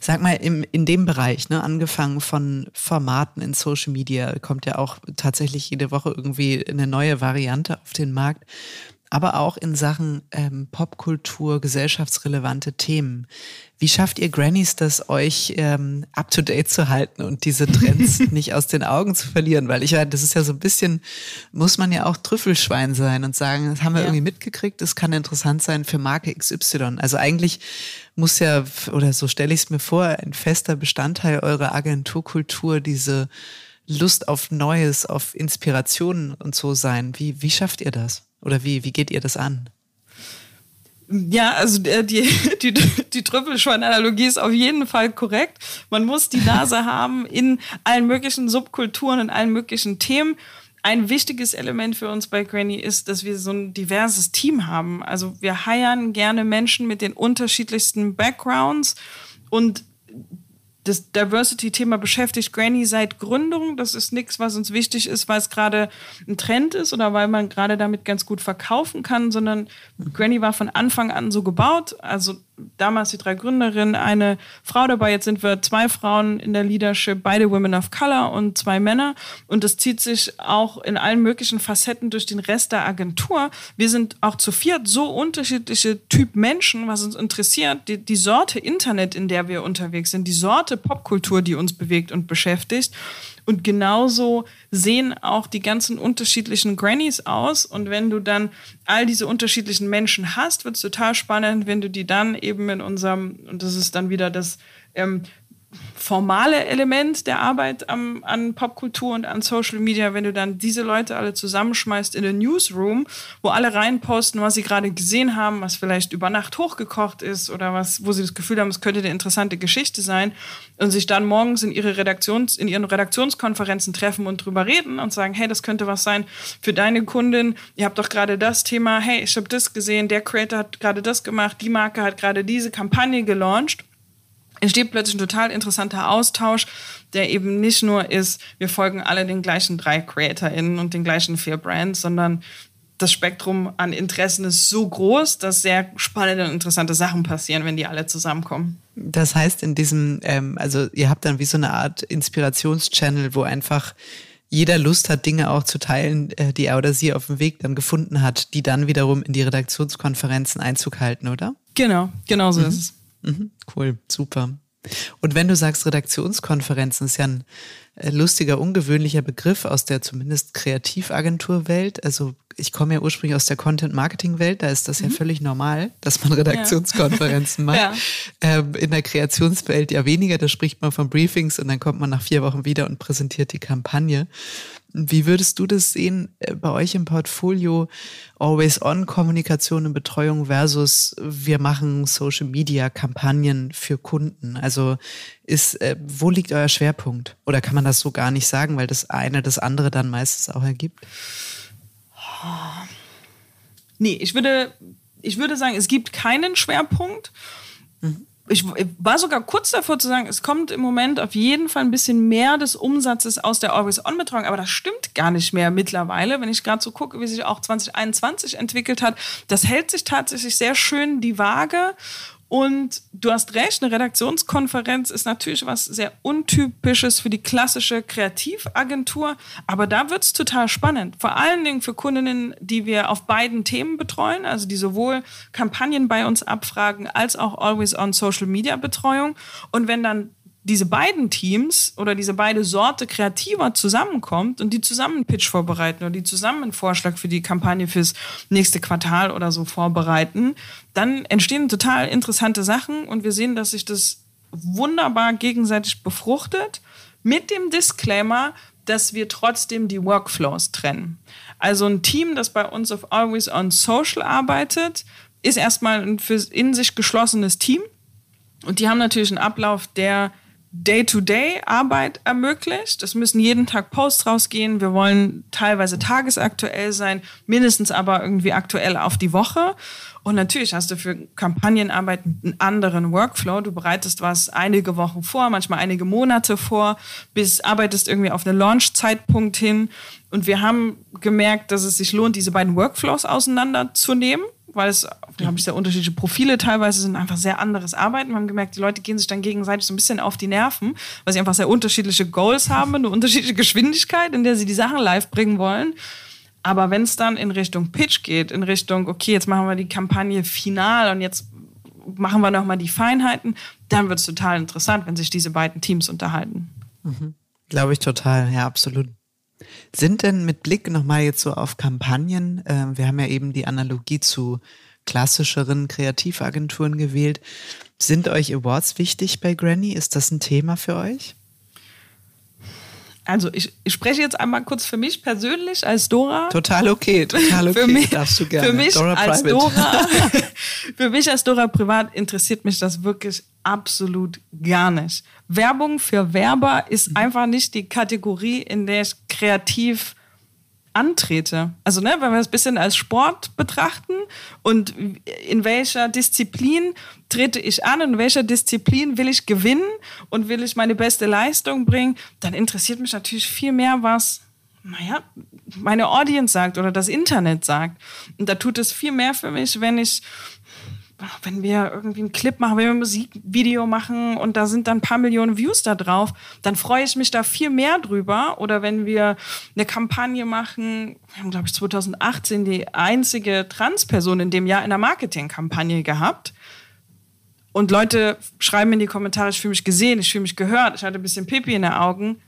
Sag mal, im, in dem Bereich, ne, angefangen von Formaten in Social Media, kommt ja auch tatsächlich jede Woche irgendwie eine neue Variante auf den Markt aber auch in Sachen ähm, Popkultur, gesellschaftsrelevante Themen. Wie schafft ihr Grannies das, euch ähm, up-to-date zu halten und diese Trends <laughs> nicht aus den Augen zu verlieren? Weil ich ja, das ist ja so ein bisschen, muss man ja auch Trüffelschwein sein und sagen, das haben wir ja. irgendwie mitgekriegt, das kann interessant sein für Marke XY. Also eigentlich muss ja, oder so stelle ich es mir vor, ein fester Bestandteil eurer Agenturkultur diese Lust auf Neues, auf Inspirationen und so sein. Wie, wie schafft ihr das? Oder wie, wie geht ihr das an? Ja, also die, <laughs> die, die Trüffelschwein-Analogie ist auf jeden Fall korrekt. Man muss die Nase <laughs> haben in allen möglichen Subkulturen, in allen möglichen Themen. Ein wichtiges Element für uns bei Granny ist, dass wir so ein diverses Team haben. Also wir heiern gerne Menschen mit den unterschiedlichsten Backgrounds und das Diversity-Thema beschäftigt Granny seit Gründung. Das ist nichts, was uns wichtig ist, weil es gerade ein Trend ist oder weil man gerade damit ganz gut verkaufen kann, sondern Granny war von Anfang an so gebaut. Also damals die drei Gründerinnen, eine Frau dabei. Jetzt sind wir zwei Frauen in der Leadership, beide Women of Color und zwei Männer. Und das zieht sich auch in allen möglichen Facetten durch den Rest der Agentur. Wir sind auch zu viert so unterschiedliche Typ Menschen, was uns interessiert. Die, die Sorte Internet, in der wir unterwegs sind, die Sorte Popkultur, die uns bewegt und beschäftigt. Und genauso sehen auch die ganzen unterschiedlichen Grannies aus. Und wenn du dann all diese unterschiedlichen Menschen hast, wird es total spannend, wenn du die dann eben in unserem, und das ist dann wieder das ähm, formale Element der Arbeit am, an Popkultur und an Social Media, wenn du dann diese Leute alle zusammenschmeißt in den Newsroom, wo alle reinposten, was sie gerade gesehen haben, was vielleicht über Nacht hochgekocht ist oder was, wo sie das Gefühl haben, es könnte eine interessante Geschichte sein und sich dann morgens in ihre Redaktions, in ihren Redaktionskonferenzen treffen und drüber reden und sagen, hey, das könnte was sein für deine Kundin. Ihr habt doch gerade das Thema, hey, ich habe das gesehen, der Creator hat gerade das gemacht, die Marke hat gerade diese Kampagne gelauncht entsteht plötzlich ein total interessanter Austausch, der eben nicht nur ist, wir folgen alle den gleichen drei CreatorInnen und den gleichen vier Brands, sondern das Spektrum an Interessen ist so groß, dass sehr spannende und interessante Sachen passieren, wenn die alle zusammenkommen. Das heißt, in diesem, ähm, also ihr habt dann wie so eine Art Inspirationschannel, wo einfach jeder Lust hat, Dinge auch zu teilen, äh, die er oder sie auf dem Weg dann gefunden hat, die dann wiederum in die Redaktionskonferenzen Einzug halten, oder? Genau, genau so mhm. ist es. Mhm, cool, super. Und wenn du sagst Redaktionskonferenzen, ist ja ein äh, lustiger, ungewöhnlicher Begriff aus der zumindest Kreativagenturwelt. Also ich komme ja ursprünglich aus der Content-Marketing-Welt, da ist das mhm. ja völlig normal, dass man Redaktionskonferenzen ja. <laughs> macht. Ja. Ähm, in der Kreationswelt ja weniger, da spricht man von Briefings und dann kommt man nach vier Wochen wieder und präsentiert die Kampagne. Wie würdest du das sehen äh, bei euch im Portfolio? Always-on-Kommunikation und Betreuung versus wir machen Social-Media-Kampagnen für Kunden. Also ist, äh, wo liegt euer Schwerpunkt? Oder kann man das so gar nicht sagen, weil das eine das andere dann meistens auch ergibt? Nee, ich würde, ich würde sagen, es gibt keinen Schwerpunkt. Mhm ich war sogar kurz davor zu sagen, es kommt im Moment auf jeden Fall ein bisschen mehr des Umsatzes aus der Always-On-Betreuung, aber das stimmt gar nicht mehr mittlerweile, wenn ich gerade so gucke, wie sich auch 2021 entwickelt hat. Das hält sich tatsächlich sehr schön die Waage und du hast recht, eine Redaktionskonferenz ist natürlich was sehr Untypisches für die klassische Kreativagentur, aber da wird es total spannend. Vor allen Dingen für Kundinnen, die wir auf beiden Themen betreuen, also die sowohl Kampagnen bei uns abfragen als auch Always on Social Media Betreuung. Und wenn dann diese beiden Teams oder diese beide Sorte Kreativer zusammenkommt und die zusammen einen Pitch vorbereiten oder die zusammen einen Vorschlag für die Kampagne fürs nächste Quartal oder so vorbereiten, dann entstehen total interessante Sachen und wir sehen, dass sich das wunderbar gegenseitig befruchtet mit dem Disclaimer, dass wir trotzdem die Workflows trennen. Also ein Team, das bei uns auf Always on Social arbeitet, ist erstmal ein in sich geschlossenes Team. Und die haben natürlich einen Ablauf, der Day-to-Day-Arbeit ermöglicht. Es müssen jeden Tag Posts rausgehen. Wir wollen teilweise tagesaktuell sein, mindestens aber irgendwie aktuell auf die Woche. Und natürlich hast du für Kampagnenarbeit einen anderen Workflow. Du bereitest was einige Wochen vor, manchmal einige Monate vor, bis arbeitest irgendwie auf einen Launch-Zeitpunkt hin. Und wir haben gemerkt, dass es sich lohnt, diese beiden Workflows auseinanderzunehmen weil es, glaube ich, sehr unterschiedliche Profile teilweise sind, einfach sehr anderes Arbeiten. Wir haben gemerkt, die Leute gehen sich dann gegenseitig so ein bisschen auf die Nerven, weil sie einfach sehr unterschiedliche Goals haben, eine unterschiedliche Geschwindigkeit, in der sie die Sachen live bringen wollen. Aber wenn es dann in Richtung Pitch geht, in Richtung, okay, jetzt machen wir die Kampagne final und jetzt machen wir nochmal die Feinheiten, dann wird es total interessant, wenn sich diese beiden Teams unterhalten. Mhm. Glaube ich total, ja, absolut. Sind denn mit Blick nochmal jetzt so auf Kampagnen, äh, wir haben ja eben die Analogie zu klassischeren Kreativagenturen gewählt, sind euch Awards wichtig bei Granny? Ist das ein Thema für euch? Also ich, ich, spreche jetzt einmal kurz für mich persönlich als Dora. Total okay, total okay. für mich, Darfst du gerne. Für mich Dora als Private. Dora, <laughs> für mich als Dora privat interessiert mich das wirklich absolut gar nicht. Werbung für Werber ist mhm. einfach nicht die Kategorie, in der ich kreativ antrete. Also, ne, wenn wir es ein bisschen als Sport betrachten und in welcher Disziplin trete ich an und in welcher Disziplin will ich gewinnen und will ich meine beste Leistung bringen, dann interessiert mich natürlich viel mehr, was, naja, meine Audience sagt oder das Internet sagt. Und da tut es viel mehr für mich, wenn ich wenn wir irgendwie einen Clip machen, wenn wir ein Musikvideo machen und da sind dann ein paar Millionen Views da drauf, dann freue ich mich da viel mehr drüber. Oder wenn wir eine Kampagne machen, wir haben, glaube ich, 2018 die einzige Transperson in dem Jahr in der Marketingkampagne gehabt. Und Leute schreiben in die Kommentare, ich fühle mich gesehen, ich fühle mich gehört, ich hatte ein bisschen Pipi in den Augen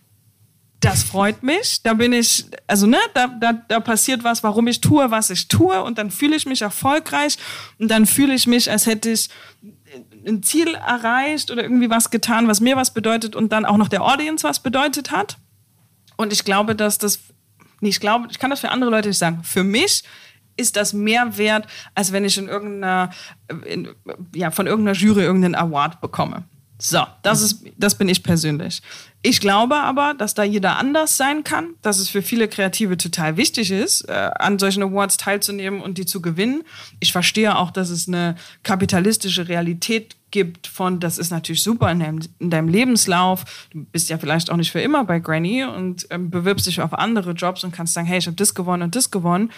das freut mich. Da bin ich, also ne, da, da, da passiert was, warum ich tue, was ich tue. Und dann fühle ich mich erfolgreich. Und dann fühle ich mich, als hätte ich ein Ziel erreicht oder irgendwie was getan, was mir was bedeutet und dann auch noch der Audience was bedeutet hat. Und ich glaube, dass das, nee, ich glaube, ich kann das für andere Leute nicht sagen. Für mich ist das mehr wert, als wenn ich in irgendeiner, in, ja, von irgendeiner Jury irgendeinen Award bekomme. So, das ist, das bin ich persönlich. Ich glaube aber, dass da jeder anders sein kann, dass es für viele Kreative total wichtig ist, äh, an solchen Awards teilzunehmen und die zu gewinnen. Ich verstehe auch, dass es eine kapitalistische Realität gibt von, das ist natürlich super in deinem, in deinem Lebenslauf. Du bist ja vielleicht auch nicht für immer bei Granny und ähm, bewirbst dich auf andere Jobs und kannst sagen, hey, ich habe das gewonnen und das gewonnen.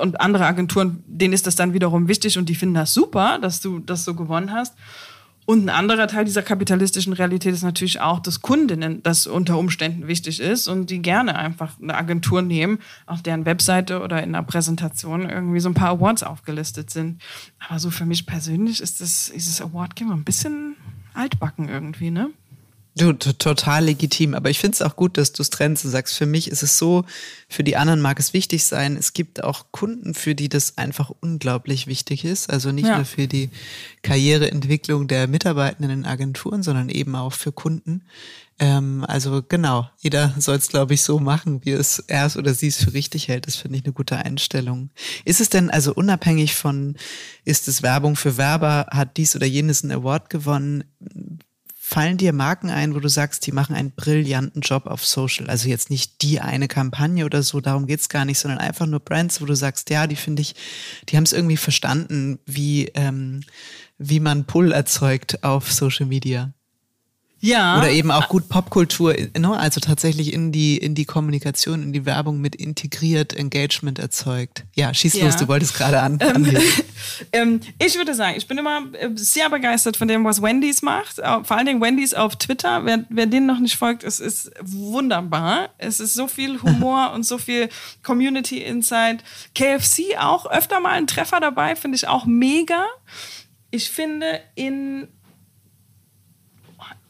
Und andere Agenturen, denen ist das dann wiederum wichtig und die finden das super, dass du das so gewonnen hast. Und ein anderer Teil dieser kapitalistischen Realität ist natürlich auch, dass Kundinnen das unter Umständen wichtig ist und die gerne einfach eine Agentur nehmen, auf deren Webseite oder in einer Präsentation irgendwie so ein paar Awards aufgelistet sind. Aber so für mich persönlich ist das, dieses Award-Game ein bisschen altbacken irgendwie, ne? Du, total legitim. Aber ich finde es auch gut, dass du es trennst und sagst, für mich ist es so, für die anderen mag es wichtig sein. Es gibt auch Kunden, für die das einfach unglaublich wichtig ist. Also nicht ja. nur für die Karriereentwicklung der Mitarbeitenden in Agenturen, sondern eben auch für Kunden. Ähm, also genau, jeder soll es, glaube ich, so machen, wie es er oder sie es für richtig hält. Das finde ich eine gute Einstellung. Ist es denn also unabhängig von, ist es Werbung für Werber, hat dies oder jenes einen Award gewonnen? Fallen dir Marken ein, wo du sagst, die machen einen brillanten Job auf Social? Also jetzt nicht die eine Kampagne oder so, darum geht's gar nicht, sondern einfach nur Brands, wo du sagst, ja, die finde ich, die haben es irgendwie verstanden, wie, ähm, wie man Pull erzeugt auf Social Media. Ja. Oder eben auch gut Popkultur, ne? also tatsächlich in die, in die Kommunikation, in die Werbung mit integriert, Engagement erzeugt. Ja, schieß ja. los, du wolltest gerade an. Ähm, <laughs> ähm, ich würde sagen, ich bin immer äh, sehr begeistert von dem, was Wendy's macht. Vor allen Dingen Wendy's auf Twitter. Wer, wer denen noch nicht folgt, es ist wunderbar. Es ist so viel Humor <laughs> und so viel Community Insight. KFC auch öfter mal ein Treffer dabei, finde ich auch mega. Ich finde in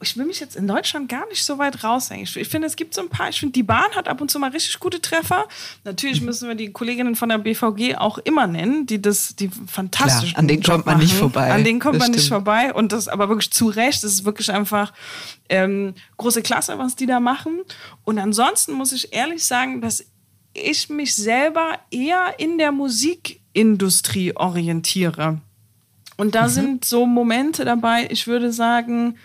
ich will mich jetzt in Deutschland gar nicht so weit raushängen. Ich, finde, es gibt so ein paar, ich finde, die Bahn hat ab und zu mal richtig gute Treffer. Natürlich müssen wir die Kolleginnen von der BVG auch immer nennen, die das, die fantastisch Klar, An denen kommt man machen. nicht vorbei. An denen kommt das man stimmt. nicht vorbei. Und das aber wirklich zu Recht. Das ist wirklich einfach ähm, große Klasse, was die da machen. Und ansonsten muss ich ehrlich sagen, dass ich mich selber eher in der Musikindustrie orientiere. Und da mhm. sind so Momente dabei, ich würde sagen,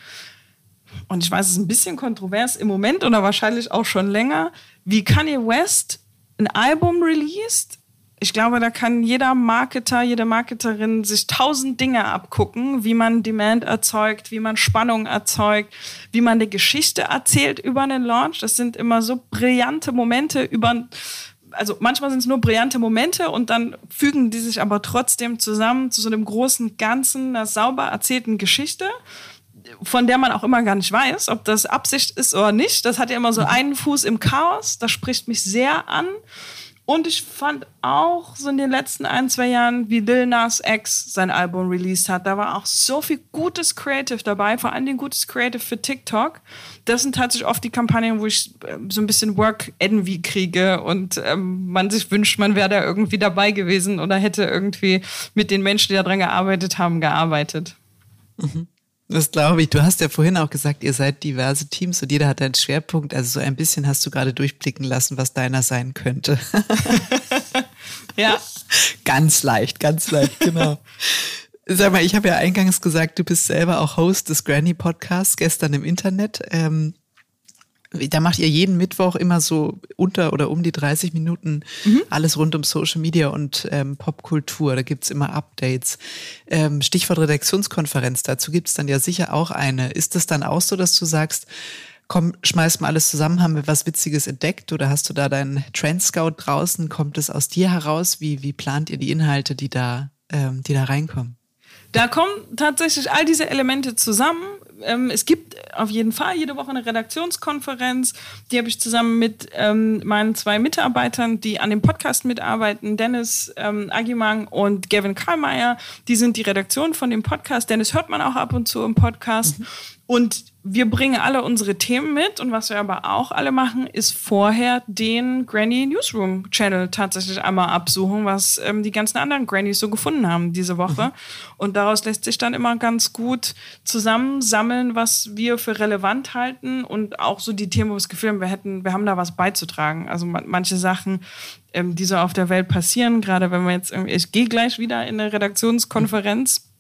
und ich weiß, es ist ein bisschen kontrovers im Moment oder wahrscheinlich auch schon länger, wie Kanye West ein Album released. Ich glaube, da kann jeder Marketer, jede Marketerin sich tausend Dinge abgucken, wie man Demand erzeugt, wie man Spannung erzeugt, wie man eine Geschichte erzählt über einen Launch. Das sind immer so brillante Momente über also manchmal sind es nur brillante Momente und dann fügen die sich aber trotzdem zusammen zu so einem großen Ganzen, einer sauber erzählten Geschichte von der man auch immer gar nicht weiß, ob das Absicht ist oder nicht. Das hat ja immer so mhm. einen Fuß im Chaos. Das spricht mich sehr an. Und ich fand auch so in den letzten ein, zwei Jahren, wie Lil Nas X sein Album released hat, da war auch so viel gutes Creative dabei, vor allem gutes Creative für TikTok. Das sind tatsächlich oft die Kampagnen, wo ich ähm, so ein bisschen Work Envy kriege und ähm, man sich wünscht, man wäre da irgendwie dabei gewesen oder hätte irgendwie mit den Menschen, die daran gearbeitet haben, gearbeitet. Mhm. Das glaube ich. Du hast ja vorhin auch gesagt, ihr seid diverse Teams und jeder hat einen Schwerpunkt. Also so ein bisschen hast du gerade durchblicken lassen, was deiner sein könnte. <laughs> ja. Ganz leicht, ganz leicht, genau. <laughs> Sag mal, ich habe ja eingangs gesagt, du bist selber auch Host des Granny Podcasts gestern im Internet. Ähm, da macht ihr jeden Mittwoch immer so unter oder um die 30 Minuten mhm. alles rund um Social Media und ähm, Popkultur. Da gibt's immer Updates. Ähm, Stichwort Redaktionskonferenz, dazu gibt's dann ja sicher auch eine. Ist das dann auch so, dass du sagst, komm, schmeiß mal alles zusammen, haben wir was Witziges entdeckt oder hast du da deinen Trend Scout draußen? Kommt es aus dir heraus? Wie, wie plant ihr die Inhalte, die da, ähm, die da reinkommen? Da kommen tatsächlich all diese Elemente zusammen ähm, es gibt auf jeden Fall jede Woche eine Redaktionskonferenz. Die habe ich zusammen mit ähm, meinen zwei Mitarbeitern, die an dem Podcast mitarbeiten, Dennis ähm, Agimang und Gavin Karlmeier. Die sind die Redaktion von dem Podcast. Dennis hört man auch ab und zu im Podcast. Mhm. Und wir bringen alle unsere Themen mit und was wir aber auch alle machen, ist vorher den Granny Newsroom Channel tatsächlich einmal absuchen, was ähm, die ganzen anderen Grannies so gefunden haben diese Woche. Mhm. Und daraus lässt sich dann immer ganz gut zusammensammeln, was wir für relevant halten und auch so die Themen, wo wir das Gefühl haben, wir hätten, wir haben da was beizutragen. Also manche Sachen, ähm, die so auf der Welt passieren, gerade wenn wir jetzt, ich gehe gleich wieder in eine Redaktionskonferenz. Mhm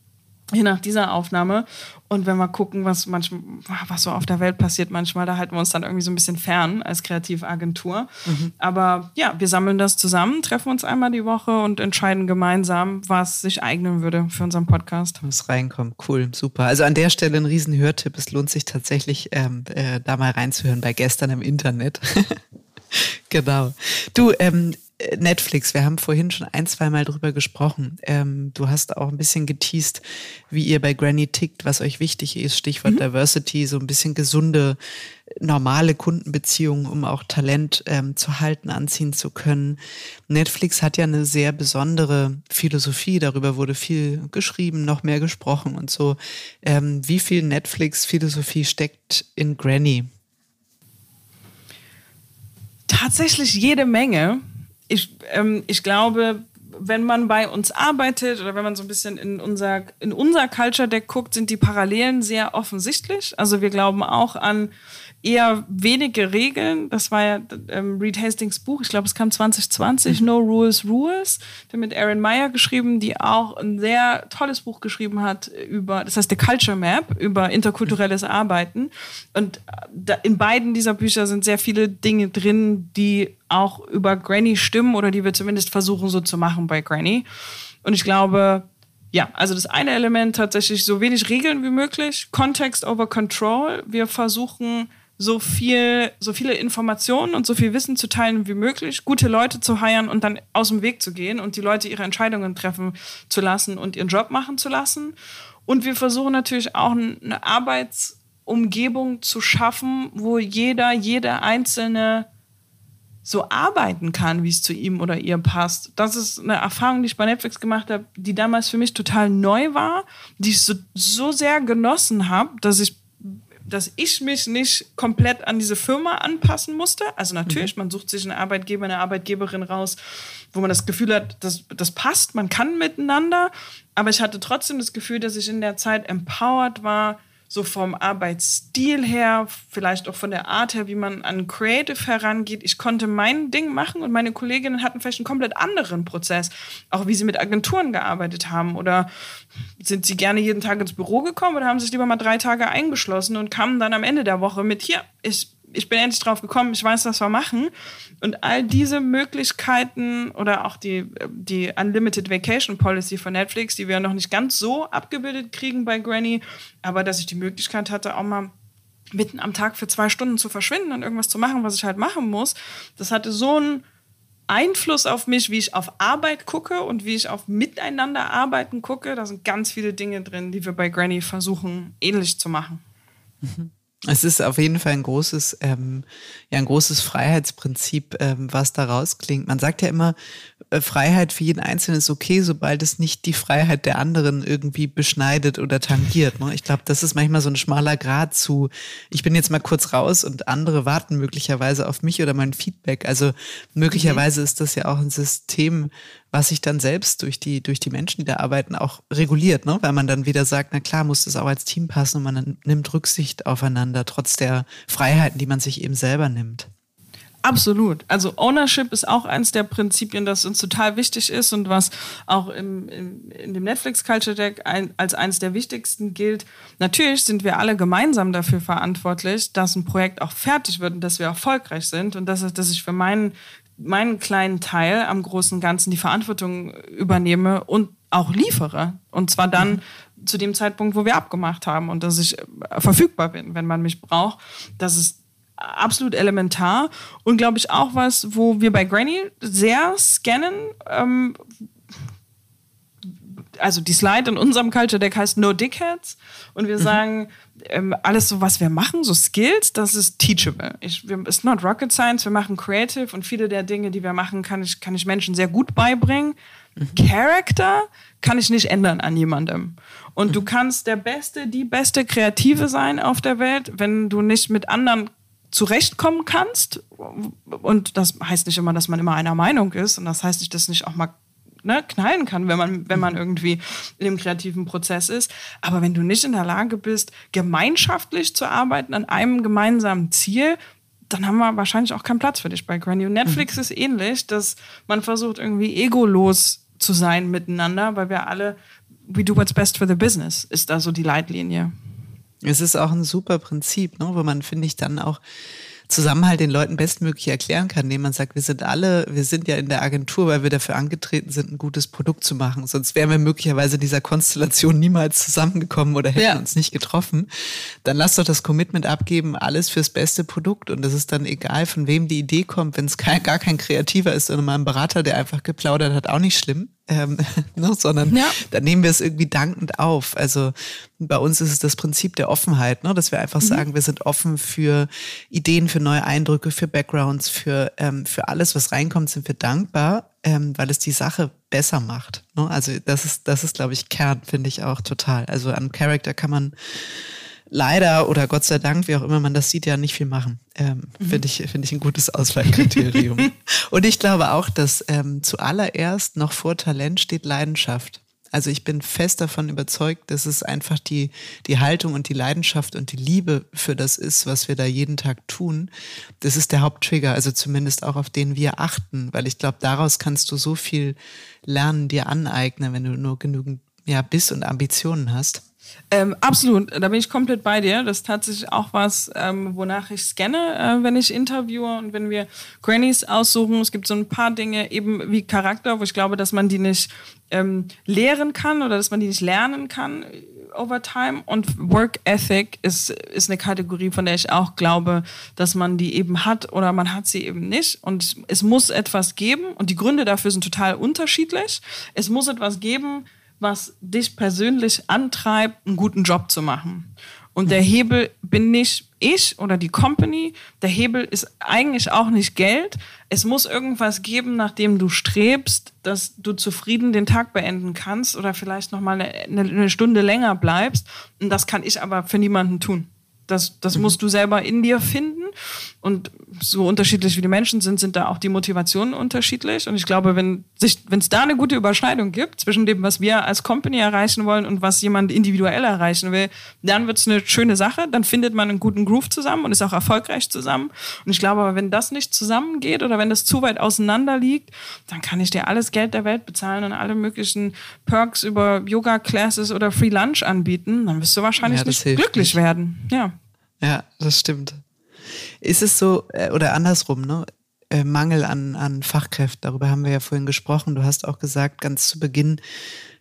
hier nach dieser Aufnahme. Und wenn wir gucken, was manchmal, was so auf der Welt passiert, manchmal, da halten wir uns dann irgendwie so ein bisschen fern als Kreativagentur. Mhm. Aber ja, wir sammeln das zusammen, treffen uns einmal die Woche und entscheiden gemeinsam, was sich eignen würde für unseren Podcast. Muss reinkommen. Cool, super. Also an der Stelle ein riesen Hörtipp. Es lohnt sich tatsächlich, ähm, äh, da mal reinzuhören bei gestern im Internet. <laughs> genau. Du, ähm, äh, Netflix, wir haben vorhin schon ein, zwei Mal drüber gesprochen. Ähm, du hast auch ein bisschen geteased, wie ihr bei Granny tickt, was euch wichtig ist. Stichwort mhm. Diversity, so ein bisschen gesunde, normale Kundenbeziehungen, um auch Talent ähm, zu halten, anziehen zu können. Netflix hat ja eine sehr besondere Philosophie, darüber wurde viel geschrieben, noch mehr gesprochen und so. Ähm, wie viel Netflix-Philosophie steckt in Granny? Tatsächlich jede Menge. Ich, ähm, ich glaube, wenn man bei uns arbeitet oder wenn man so ein bisschen in unser, in unser Culture Deck guckt, sind die Parallelen sehr offensichtlich. Also wir glauben auch an eher wenige Regeln. Das war ja ähm, Reed Hastings Buch, ich glaube, es kam 2020, mhm. No Rules, Rules, der mit Aaron Meyer geschrieben, die auch ein sehr tolles Buch geschrieben hat über, das heißt The Culture Map, über interkulturelles. Arbeiten. Und da, in beiden dieser Bücher sind sehr viele Dinge drin, die auch über Granny stimmen oder die wir zumindest versuchen so zu machen bei Granny. Und ich glaube, ja, also das eine Element tatsächlich so wenig Regeln wie möglich, Context over Control. Wir versuchen so viel, so viele Informationen und so viel Wissen zu teilen wie möglich, gute Leute zu heiren und dann aus dem Weg zu gehen und die Leute ihre Entscheidungen treffen zu lassen und ihren Job machen zu lassen. Und wir versuchen natürlich auch eine Arbeitsumgebung zu schaffen, wo jeder, jede einzelne so arbeiten kann, wie es zu ihm oder ihr passt. Das ist eine Erfahrung, die ich bei Netflix gemacht habe, die damals für mich total neu war, die ich so, so sehr genossen habe, dass ich dass ich mich nicht komplett an diese Firma anpassen musste. Also natürlich, mhm. man sucht sich einen Arbeitgeber, eine Arbeitgeberin raus, wo man das Gefühl hat, das, das passt, man kann miteinander. Aber ich hatte trotzdem das Gefühl, dass ich in der Zeit empowered war, so vom Arbeitsstil her, vielleicht auch von der Art her, wie man an Creative herangeht. Ich konnte mein Ding machen und meine Kolleginnen hatten vielleicht einen komplett anderen Prozess, auch wie sie mit Agenturen gearbeitet haben oder sind sie gerne jeden Tag ins Büro gekommen oder haben sich lieber mal drei Tage eingeschlossen und kamen dann am Ende der Woche mit, hier, ich ich bin endlich drauf gekommen, ich weiß, was wir machen. Und all diese Möglichkeiten oder auch die, die Unlimited Vacation Policy von Netflix, die wir noch nicht ganz so abgebildet kriegen bei Granny, aber dass ich die Möglichkeit hatte, auch mal mitten am Tag für zwei Stunden zu verschwinden und irgendwas zu machen, was ich halt machen muss, das hatte so einen Einfluss auf mich, wie ich auf Arbeit gucke und wie ich auf Miteinander arbeiten gucke. Da sind ganz viele Dinge drin, die wir bei Granny versuchen, ähnlich zu machen. Mhm. Es ist auf jeden Fall ein großes, ähm, ja, ein großes Freiheitsprinzip, ähm, was da rausklingt. Man sagt ja immer, Freiheit für jeden Einzelnen ist okay, sobald es nicht die Freiheit der anderen irgendwie beschneidet oder tangiert. Ne? Ich glaube, das ist manchmal so ein schmaler Grad zu, ich bin jetzt mal kurz raus und andere warten möglicherweise auf mich oder mein Feedback. Also möglicherweise mhm. ist das ja auch ein System, was sich dann selbst durch die, durch die Menschen, die da arbeiten, auch reguliert, ne? weil man dann wieder sagt, na klar, muss das auch als Team passen und man nimmt Rücksicht aufeinander, trotz der Freiheiten, die man sich eben selber nimmt. Absolut. Also Ownership ist auch eins der Prinzipien, das uns total wichtig ist und was auch im, im, in dem Netflix Culture Deck ein, als eines der wichtigsten gilt. Natürlich sind wir alle gemeinsam dafür verantwortlich, dass ein Projekt auch fertig wird und dass wir erfolgreich sind und dass, dass ich für meinen, meinen kleinen Teil am großen Ganzen die Verantwortung übernehme und auch liefere. Und zwar dann mhm. zu dem Zeitpunkt, wo wir abgemacht haben und dass ich verfügbar bin, wenn man mich braucht. Das ist absolut elementar und glaube ich auch was, wo wir bei Granny sehr scannen. Ähm, also die Slide in unserem Culture Deck heißt No Dickheads und wir mhm. sagen, ähm, alles so, was wir machen, so Skills, das ist teachable. Ich, wir, ist not rocket science, wir machen creative und viele der Dinge, die wir machen, kann ich, kann ich Menschen sehr gut beibringen. Mhm. Character kann ich nicht ändern an jemandem. Und mhm. du kannst der Beste, die beste Kreative sein auf der Welt, wenn du nicht mit anderen zurechtkommen kannst. Und das heißt nicht immer, dass man immer einer Meinung ist. Und das heißt nicht, dass nicht auch mal ne, knallen kann, wenn man, wenn man irgendwie in dem kreativen Prozess ist. Aber wenn du nicht in der Lage bist, gemeinschaftlich zu arbeiten an einem gemeinsamen Ziel, dann haben wir wahrscheinlich auch keinen Platz für dich bei Granny. Und Netflix mhm. ist ähnlich, dass man versucht, irgendwie egolos zu sein miteinander, weil wir alle, we do what's best for the business, ist da so die Leitlinie. Es ist auch ein super Prinzip, ne, wo man, finde ich, dann auch Zusammenhalt den Leuten bestmöglich erklären kann, indem man sagt, wir sind alle, wir sind ja in der Agentur, weil wir dafür angetreten sind, ein gutes Produkt zu machen. Sonst wären wir möglicherweise in dieser Konstellation niemals zusammengekommen oder hätten ja. uns nicht getroffen. Dann lass doch das Commitment abgeben, alles fürs beste Produkt. Und das ist dann egal, von wem die Idee kommt. Wenn es gar kein Kreativer ist, sondern mal ein Berater, der einfach geplaudert hat, auch nicht schlimm ähm, <laughs> ne, sondern ja. da nehmen wir es irgendwie dankend auf. Also bei uns ist es das Prinzip der Offenheit, ne, dass wir einfach mhm. sagen, wir sind offen für Ideen, für neue Eindrücke, für Backgrounds, für, ähm, für alles, was reinkommt, sind wir dankbar, ähm, weil es die Sache besser macht. Ne? Also das ist, das ist, glaube ich, Kern, finde ich auch total. Also an Charakter kann man leider oder Gott sei Dank, wie auch immer man das sieht, ja nicht viel machen. Ähm, mhm. Finde ich, finde ich ein gutes Auswahlkriterium. <laughs> und ich glaube auch, dass ähm, zuallererst noch vor Talent steht Leidenschaft. Also ich bin fest davon überzeugt, dass es einfach die, die Haltung und die Leidenschaft und die Liebe für das ist, was wir da jeden Tag tun. Das ist der Haupttrigger, also zumindest auch auf den wir achten, weil ich glaube, daraus kannst du so viel lernen, dir aneignen, wenn du nur genügend ja, Biss und Ambitionen hast. Ähm, absolut, da bin ich komplett bei dir. Das ist tatsächlich auch was, ähm, wonach ich scanne, äh, wenn ich interviewe und wenn wir Grannies aussuchen. Es gibt so ein paar Dinge eben wie Charakter, wo ich glaube, dass man die nicht ähm, lehren kann oder dass man die nicht lernen kann over time. Und Work Ethic ist, ist eine Kategorie, von der ich auch glaube, dass man die eben hat oder man hat sie eben nicht. Und es muss etwas geben und die Gründe dafür sind total unterschiedlich. Es muss etwas geben, was dich persönlich antreibt, einen guten Job zu machen. Und der Hebel bin nicht ich oder die Company. Der Hebel ist eigentlich auch nicht Geld. Es muss irgendwas geben, nach dem du strebst, dass du zufrieden den Tag beenden kannst oder vielleicht noch mal eine, eine Stunde länger bleibst. Und das kann ich aber für niemanden tun. Das, das mhm. musst du selber in dir finden. Und so unterschiedlich wie die Menschen sind, sind da auch die Motivationen unterschiedlich. Und ich glaube, wenn es da eine gute Überschneidung gibt zwischen dem, was wir als Company erreichen wollen und was jemand individuell erreichen will, dann wird es eine schöne Sache. Dann findet man einen guten Groove zusammen und ist auch erfolgreich zusammen. Und ich glaube aber, wenn das nicht zusammengeht oder wenn das zu weit auseinander liegt, dann kann ich dir alles Geld der Welt bezahlen und alle möglichen Perks über Yoga-Classes oder Free Lunch anbieten. Dann wirst du wahrscheinlich ja, nicht glücklich nicht. werden. Ja. Ja, das stimmt. Ist es so, äh, oder andersrum, ne? Äh, Mangel an, an Fachkräften, darüber haben wir ja vorhin gesprochen. Du hast auch gesagt, ganz zu Beginn,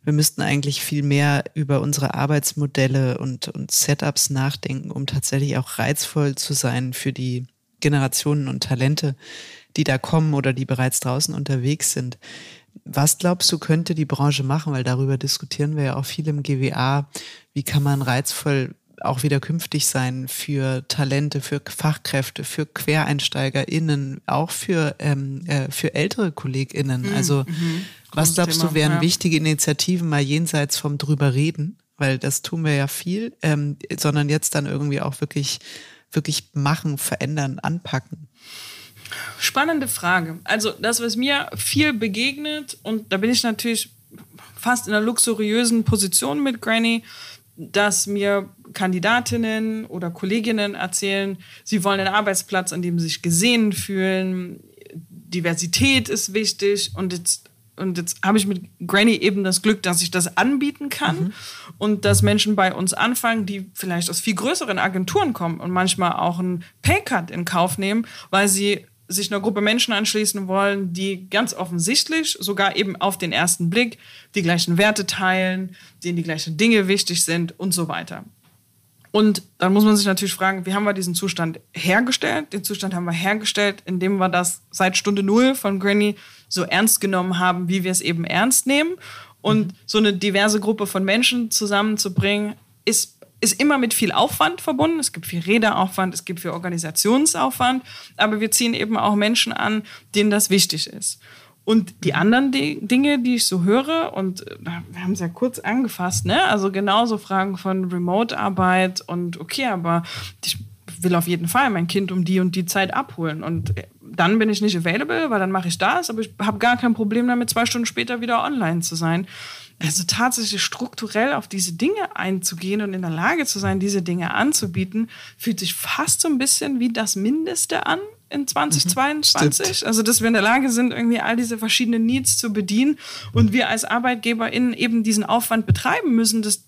wir müssten eigentlich viel mehr über unsere Arbeitsmodelle und, und Setups nachdenken, um tatsächlich auch reizvoll zu sein für die Generationen und Talente, die da kommen oder die bereits draußen unterwegs sind. Was glaubst du, könnte die Branche machen? Weil darüber diskutieren wir ja auch viel im GWA. Wie kann man reizvoll auch wieder künftig sein für Talente, für Fachkräfte, für QuereinsteigerInnen, auch für, ähm, äh, für ältere KollegInnen. Mhm. Also, mhm. was glaubst Thema, du, wären ja. wichtige Initiativen mal jenseits vom drüber reden? Weil das tun wir ja viel, ähm, sondern jetzt dann irgendwie auch wirklich, wirklich machen, verändern, anpacken. Spannende Frage. Also, das, was mir viel begegnet, und da bin ich natürlich fast in einer luxuriösen Position mit Granny, dass mir Kandidatinnen oder Kolleginnen erzählen, sie wollen einen Arbeitsplatz, an dem sie sich gesehen fühlen. Diversität ist wichtig und jetzt und jetzt habe ich mit Granny eben das Glück, dass ich das anbieten kann mhm. und dass Menschen bei uns anfangen, die vielleicht aus viel größeren Agenturen kommen und manchmal auch einen Paycut in Kauf nehmen, weil sie sich einer Gruppe Menschen anschließen wollen, die ganz offensichtlich, sogar eben auf den ersten Blick, die gleichen Werte teilen, denen die gleichen Dinge wichtig sind und so weiter. Und dann muss man sich natürlich fragen, wie haben wir diesen Zustand hergestellt? Den Zustand haben wir hergestellt, indem wir das seit Stunde Null von Granny so ernst genommen haben, wie wir es eben ernst nehmen. Und mhm. so eine diverse Gruppe von Menschen zusammenzubringen, ist ist immer mit viel Aufwand verbunden. Es gibt viel Redeaufwand, es gibt viel Organisationsaufwand, aber wir ziehen eben auch Menschen an, denen das wichtig ist. Und die anderen Dinge, die ich so höre, und äh, wir haben es ja kurz angefasst, ne? Also genauso Fragen von Remote-Arbeit und okay, aber ich will auf jeden Fall mein Kind um die und die Zeit abholen. Und äh, dann bin ich nicht available, weil dann mache ich das, aber ich habe gar kein Problem damit, zwei Stunden später wieder online zu sein also tatsächlich strukturell auf diese Dinge einzugehen und in der Lage zu sein, diese Dinge anzubieten, fühlt sich fast so ein bisschen wie das Mindeste an in 2022. Mhm, also, dass wir in der Lage sind, irgendwie all diese verschiedenen Needs zu bedienen und wir als ArbeitgeberInnen eben diesen Aufwand betreiben müssen, das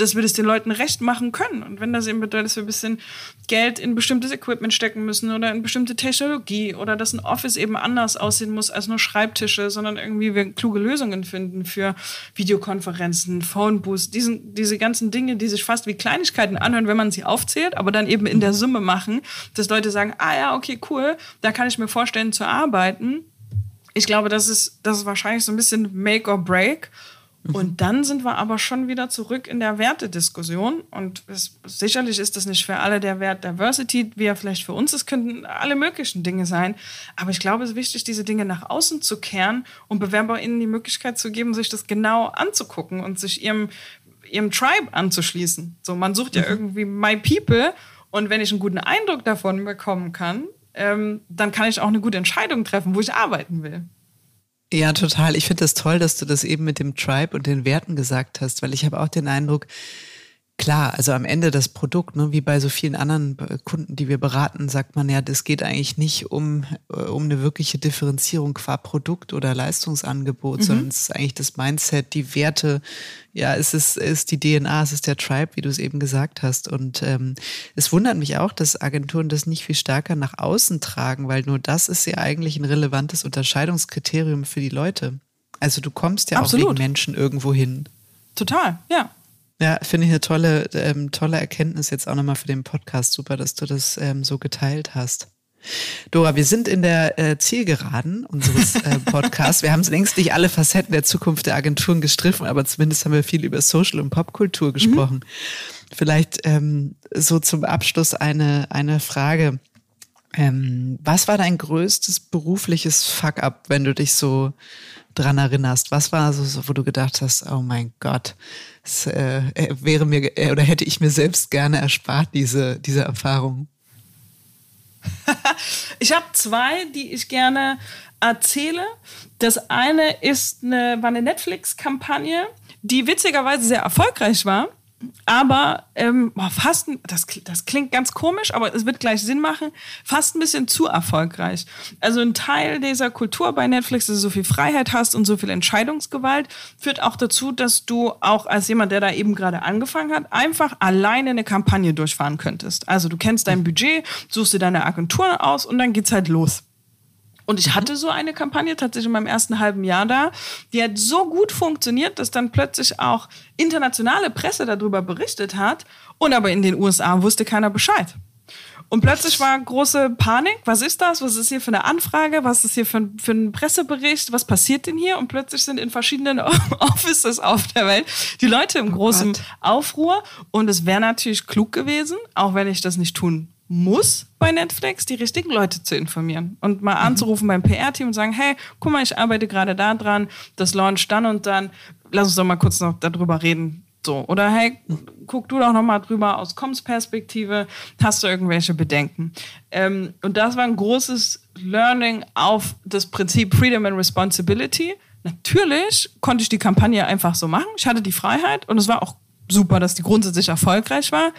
dass wir das den Leuten recht machen können. Und wenn das eben bedeutet, dass wir ein bisschen Geld in bestimmtes Equipment stecken müssen oder in bestimmte Technologie oder dass ein Office eben anders aussehen muss als nur Schreibtische, sondern irgendwie wir kluge Lösungen finden für Videokonferenzen, Phone Boosts, diesen, diese ganzen Dinge, die sich fast wie Kleinigkeiten anhören, wenn man sie aufzählt, aber dann eben in der Summe machen, dass Leute sagen, ah ja, okay, cool, da kann ich mir vorstellen zu arbeiten. Ich glaube, das ist, das ist wahrscheinlich so ein bisschen Make or Break. Mhm. Und dann sind wir aber schon wieder zurück in der Wertediskussion. Und es, sicherlich ist das nicht für alle der Wert Diversity, wie er vielleicht für uns ist, könnten alle möglichen Dinge sein. Aber ich glaube, es ist wichtig, diese Dinge nach außen zu kehren und BewerberInnen die Möglichkeit zu geben, sich das genau anzugucken und sich ihrem, ihrem Tribe anzuschließen. So, man sucht ja mhm. irgendwie My People. Und wenn ich einen guten Eindruck davon bekommen kann, ähm, dann kann ich auch eine gute Entscheidung treffen, wo ich arbeiten will. Ja, total. Ich finde das toll, dass du das eben mit dem Tribe und den Werten gesagt hast, weil ich habe auch den Eindruck, Klar, also am Ende das Produkt, ne, wie bei so vielen anderen Kunden, die wir beraten, sagt man ja, das geht eigentlich nicht um, äh, um eine wirkliche Differenzierung qua Produkt oder Leistungsangebot, mhm. sondern es ist eigentlich das Mindset, die Werte, ja, es ist, es ist die DNA, es ist der Tribe, wie du es eben gesagt hast. Und ähm, es wundert mich auch, dass Agenturen das nicht viel stärker nach außen tragen, weil nur das ist ja eigentlich ein relevantes Unterscheidungskriterium für die Leute. Also du kommst ja Absolut. auch wegen Menschen irgendwo hin. Total, ja. Ja, finde ich eine tolle, ähm, tolle Erkenntnis jetzt auch nochmal für den Podcast. Super, dass du das ähm, so geteilt hast. Dora, wir sind in der äh, Zielgeraden unseres äh, <laughs> Podcasts. Wir haben längst nicht alle Facetten der Zukunft der Agenturen gestriffen, aber zumindest haben wir viel über Social und Popkultur gesprochen. Mhm. Vielleicht ähm, so zum Abschluss eine, eine Frage. Ähm, was war dein größtes berufliches Fuck-up, wenn du dich so dran erinnerst? Was war so, wo du gedacht hast, oh mein Gott, es äh, wäre mir äh, oder hätte ich mir selbst gerne erspart, diese, diese Erfahrung? <laughs> ich habe zwei, die ich gerne erzähle. Das eine ist eine, war eine Netflix-Kampagne, die witzigerweise sehr erfolgreich war aber ähm, boah, fast, das, das klingt ganz komisch, aber es wird gleich Sinn machen, fast ein bisschen zu erfolgreich. Also ein Teil dieser Kultur bei Netflix, dass du so viel Freiheit hast und so viel Entscheidungsgewalt, führt auch dazu, dass du auch als jemand, der da eben gerade angefangen hat, einfach alleine eine Kampagne durchfahren könntest. Also du kennst dein Budget, suchst dir deine Agentur aus und dann geht's halt los. Und ich hatte so eine Kampagne tatsächlich in meinem ersten halben Jahr da. Die hat so gut funktioniert, dass dann plötzlich auch internationale Presse darüber berichtet hat. Und aber in den USA wusste keiner Bescheid. Und plötzlich war große Panik. Was ist das? Was ist hier für eine Anfrage? Was ist hier für ein, für ein Pressebericht? Was passiert denn hier? Und plötzlich sind in verschiedenen <laughs> Offices auf der Welt die Leute im oh großen oh Aufruhr. Und es wäre natürlich klug gewesen, auch wenn ich das nicht tun muss bei Netflix, die richtigen Leute zu informieren und mal mhm. anzurufen beim PR-Team und sagen, hey, guck mal, ich arbeite gerade da dran, das launch dann und dann, lass uns doch mal kurz noch darüber reden. So, oder hey, guck du doch noch mal drüber aus Koms Perspektive, hast du irgendwelche Bedenken? Ähm, und das war ein großes Learning auf das Prinzip Freedom and Responsibility. Natürlich konnte ich die Kampagne einfach so machen. Ich hatte die Freiheit und es war auch super, dass die grundsätzlich erfolgreich war.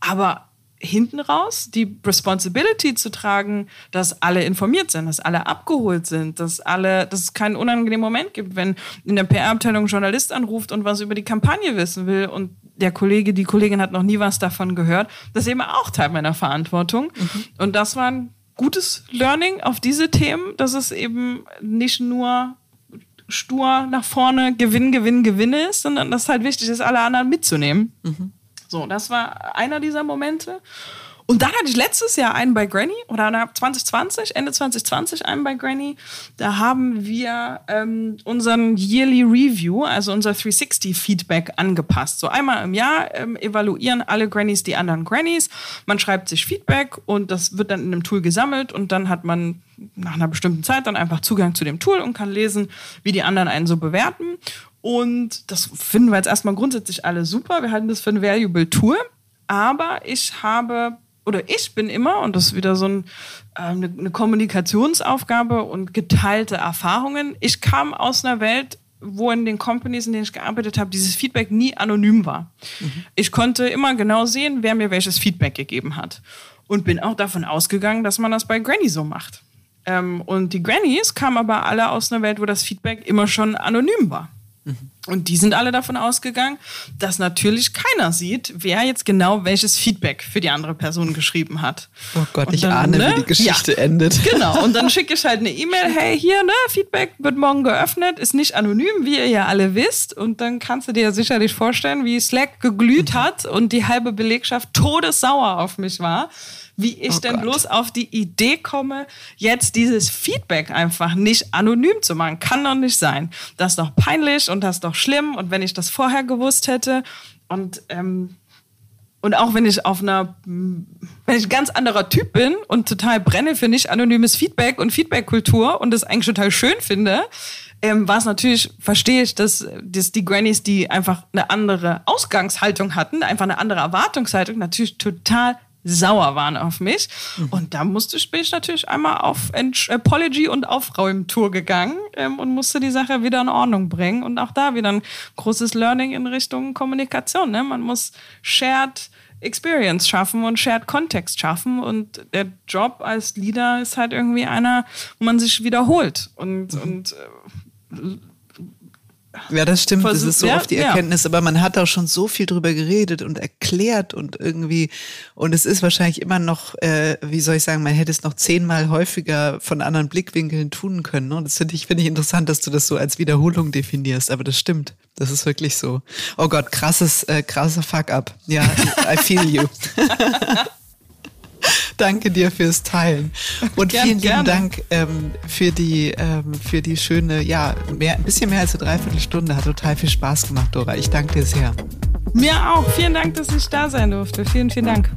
Aber hinten raus die Responsibility zu tragen, dass alle informiert sind, dass alle abgeholt sind, dass alle, dass es keinen unangenehmen Moment gibt, wenn in der PR-Abteilung ein Journalist anruft und was über die Kampagne wissen will und der Kollege, die Kollegin hat noch nie was davon gehört. Das ist eben auch Teil meiner Verantwortung. Mhm. Und das war ein gutes Learning auf diese Themen, dass es eben nicht nur stur nach vorne Gewinn, Gewinn, Gewinn ist, sondern dass es halt wichtig ist, alle anderen mitzunehmen. Mhm. So, das war einer dieser Momente. Und dann hatte ich letztes Jahr einen bei Granny oder 2020, Ende 2020 einen bei Granny. Da haben wir ähm, unseren Yearly Review, also unser 360 Feedback angepasst. So einmal im Jahr ähm, evaluieren alle Grannies die anderen Grannies. Man schreibt sich Feedback und das wird dann in einem Tool gesammelt und dann hat man nach einer bestimmten Zeit dann einfach Zugang zu dem Tool und kann lesen, wie die anderen einen so bewerten. Und das finden wir jetzt erstmal grundsätzlich alle super. Wir halten das für ein valuable Tool. Aber ich habe oder ich bin immer, und das ist wieder so ein, äh, eine, eine Kommunikationsaufgabe und geteilte Erfahrungen. Ich kam aus einer Welt, wo in den Companies, in denen ich gearbeitet habe, dieses Feedback nie anonym war. Mhm. Ich konnte immer genau sehen, wer mir welches Feedback gegeben hat. Und bin auch davon ausgegangen, dass man das bei Granny so macht. Ähm, und die Grannies kamen aber alle aus einer Welt, wo das Feedback immer schon anonym war. Und die sind alle davon ausgegangen, dass natürlich keiner sieht, wer jetzt genau welches Feedback für die andere Person geschrieben hat. Oh Gott, ich dann, ahne, ne? wie die Geschichte ja, endet. <laughs> Genau, und dann schicke ich halt eine E-Mail, hey, hier, ne, Feedback wird morgen geöffnet, ist nicht anonym, wie ihr ja alle wisst. Und dann kannst du dir ja sicherlich vorstellen, wie Slack geglüht mhm. hat und die halbe Belegschaft todessauer auf mich war wie ich oh denn Gott. bloß auf die Idee komme, jetzt dieses Feedback einfach nicht anonym zu machen. Kann doch nicht sein. Das ist doch peinlich und das ist doch schlimm. Und wenn ich das vorher gewusst hätte und ähm, und auch wenn ich auf einer, wenn ich ein ganz anderer Typ bin und total brenne für nicht anonymes Feedback und Feedbackkultur und das eigentlich total schön finde, ähm, war es natürlich, verstehe ich, dass, dass die Grannies, die einfach eine andere Ausgangshaltung hatten, einfach eine andere Erwartungshaltung, natürlich total sauer waren auf mich. Mhm. Und da musste ich, bin ich natürlich einmal auf Apology und Aufräumtour gegangen ähm, und musste die Sache wieder in Ordnung bringen. Und auch da wieder ein großes Learning in Richtung Kommunikation. Ne? Man muss Shared Experience schaffen und Shared Context schaffen. Und der Job als Leader ist halt irgendwie einer, wo man sich wiederholt. Und, mhm. und äh, ja, das stimmt. Versuch, das ist so ja, oft die Erkenntnis, ja. aber man hat auch schon so viel drüber geredet und erklärt und irgendwie, und es ist wahrscheinlich immer noch, äh, wie soll ich sagen, man hätte es noch zehnmal häufiger von anderen Blickwinkeln tun können. Und ne? das finde ich, finde ich interessant, dass du das so als Wiederholung definierst, aber das stimmt. Das ist wirklich so. Oh Gott, krasses, äh, krasser Fuck-up. Ja, I feel you. <laughs> Danke dir fürs Teilen. Und Gern, vielen lieben Dank ähm, für, die, ähm, für die schöne, ja, mehr, ein bisschen mehr als eine Dreiviertelstunde. Hat total viel Spaß gemacht, Dora. Ich danke dir sehr. Mir auch. Vielen Dank, dass ich da sein durfte. Vielen, vielen Dank.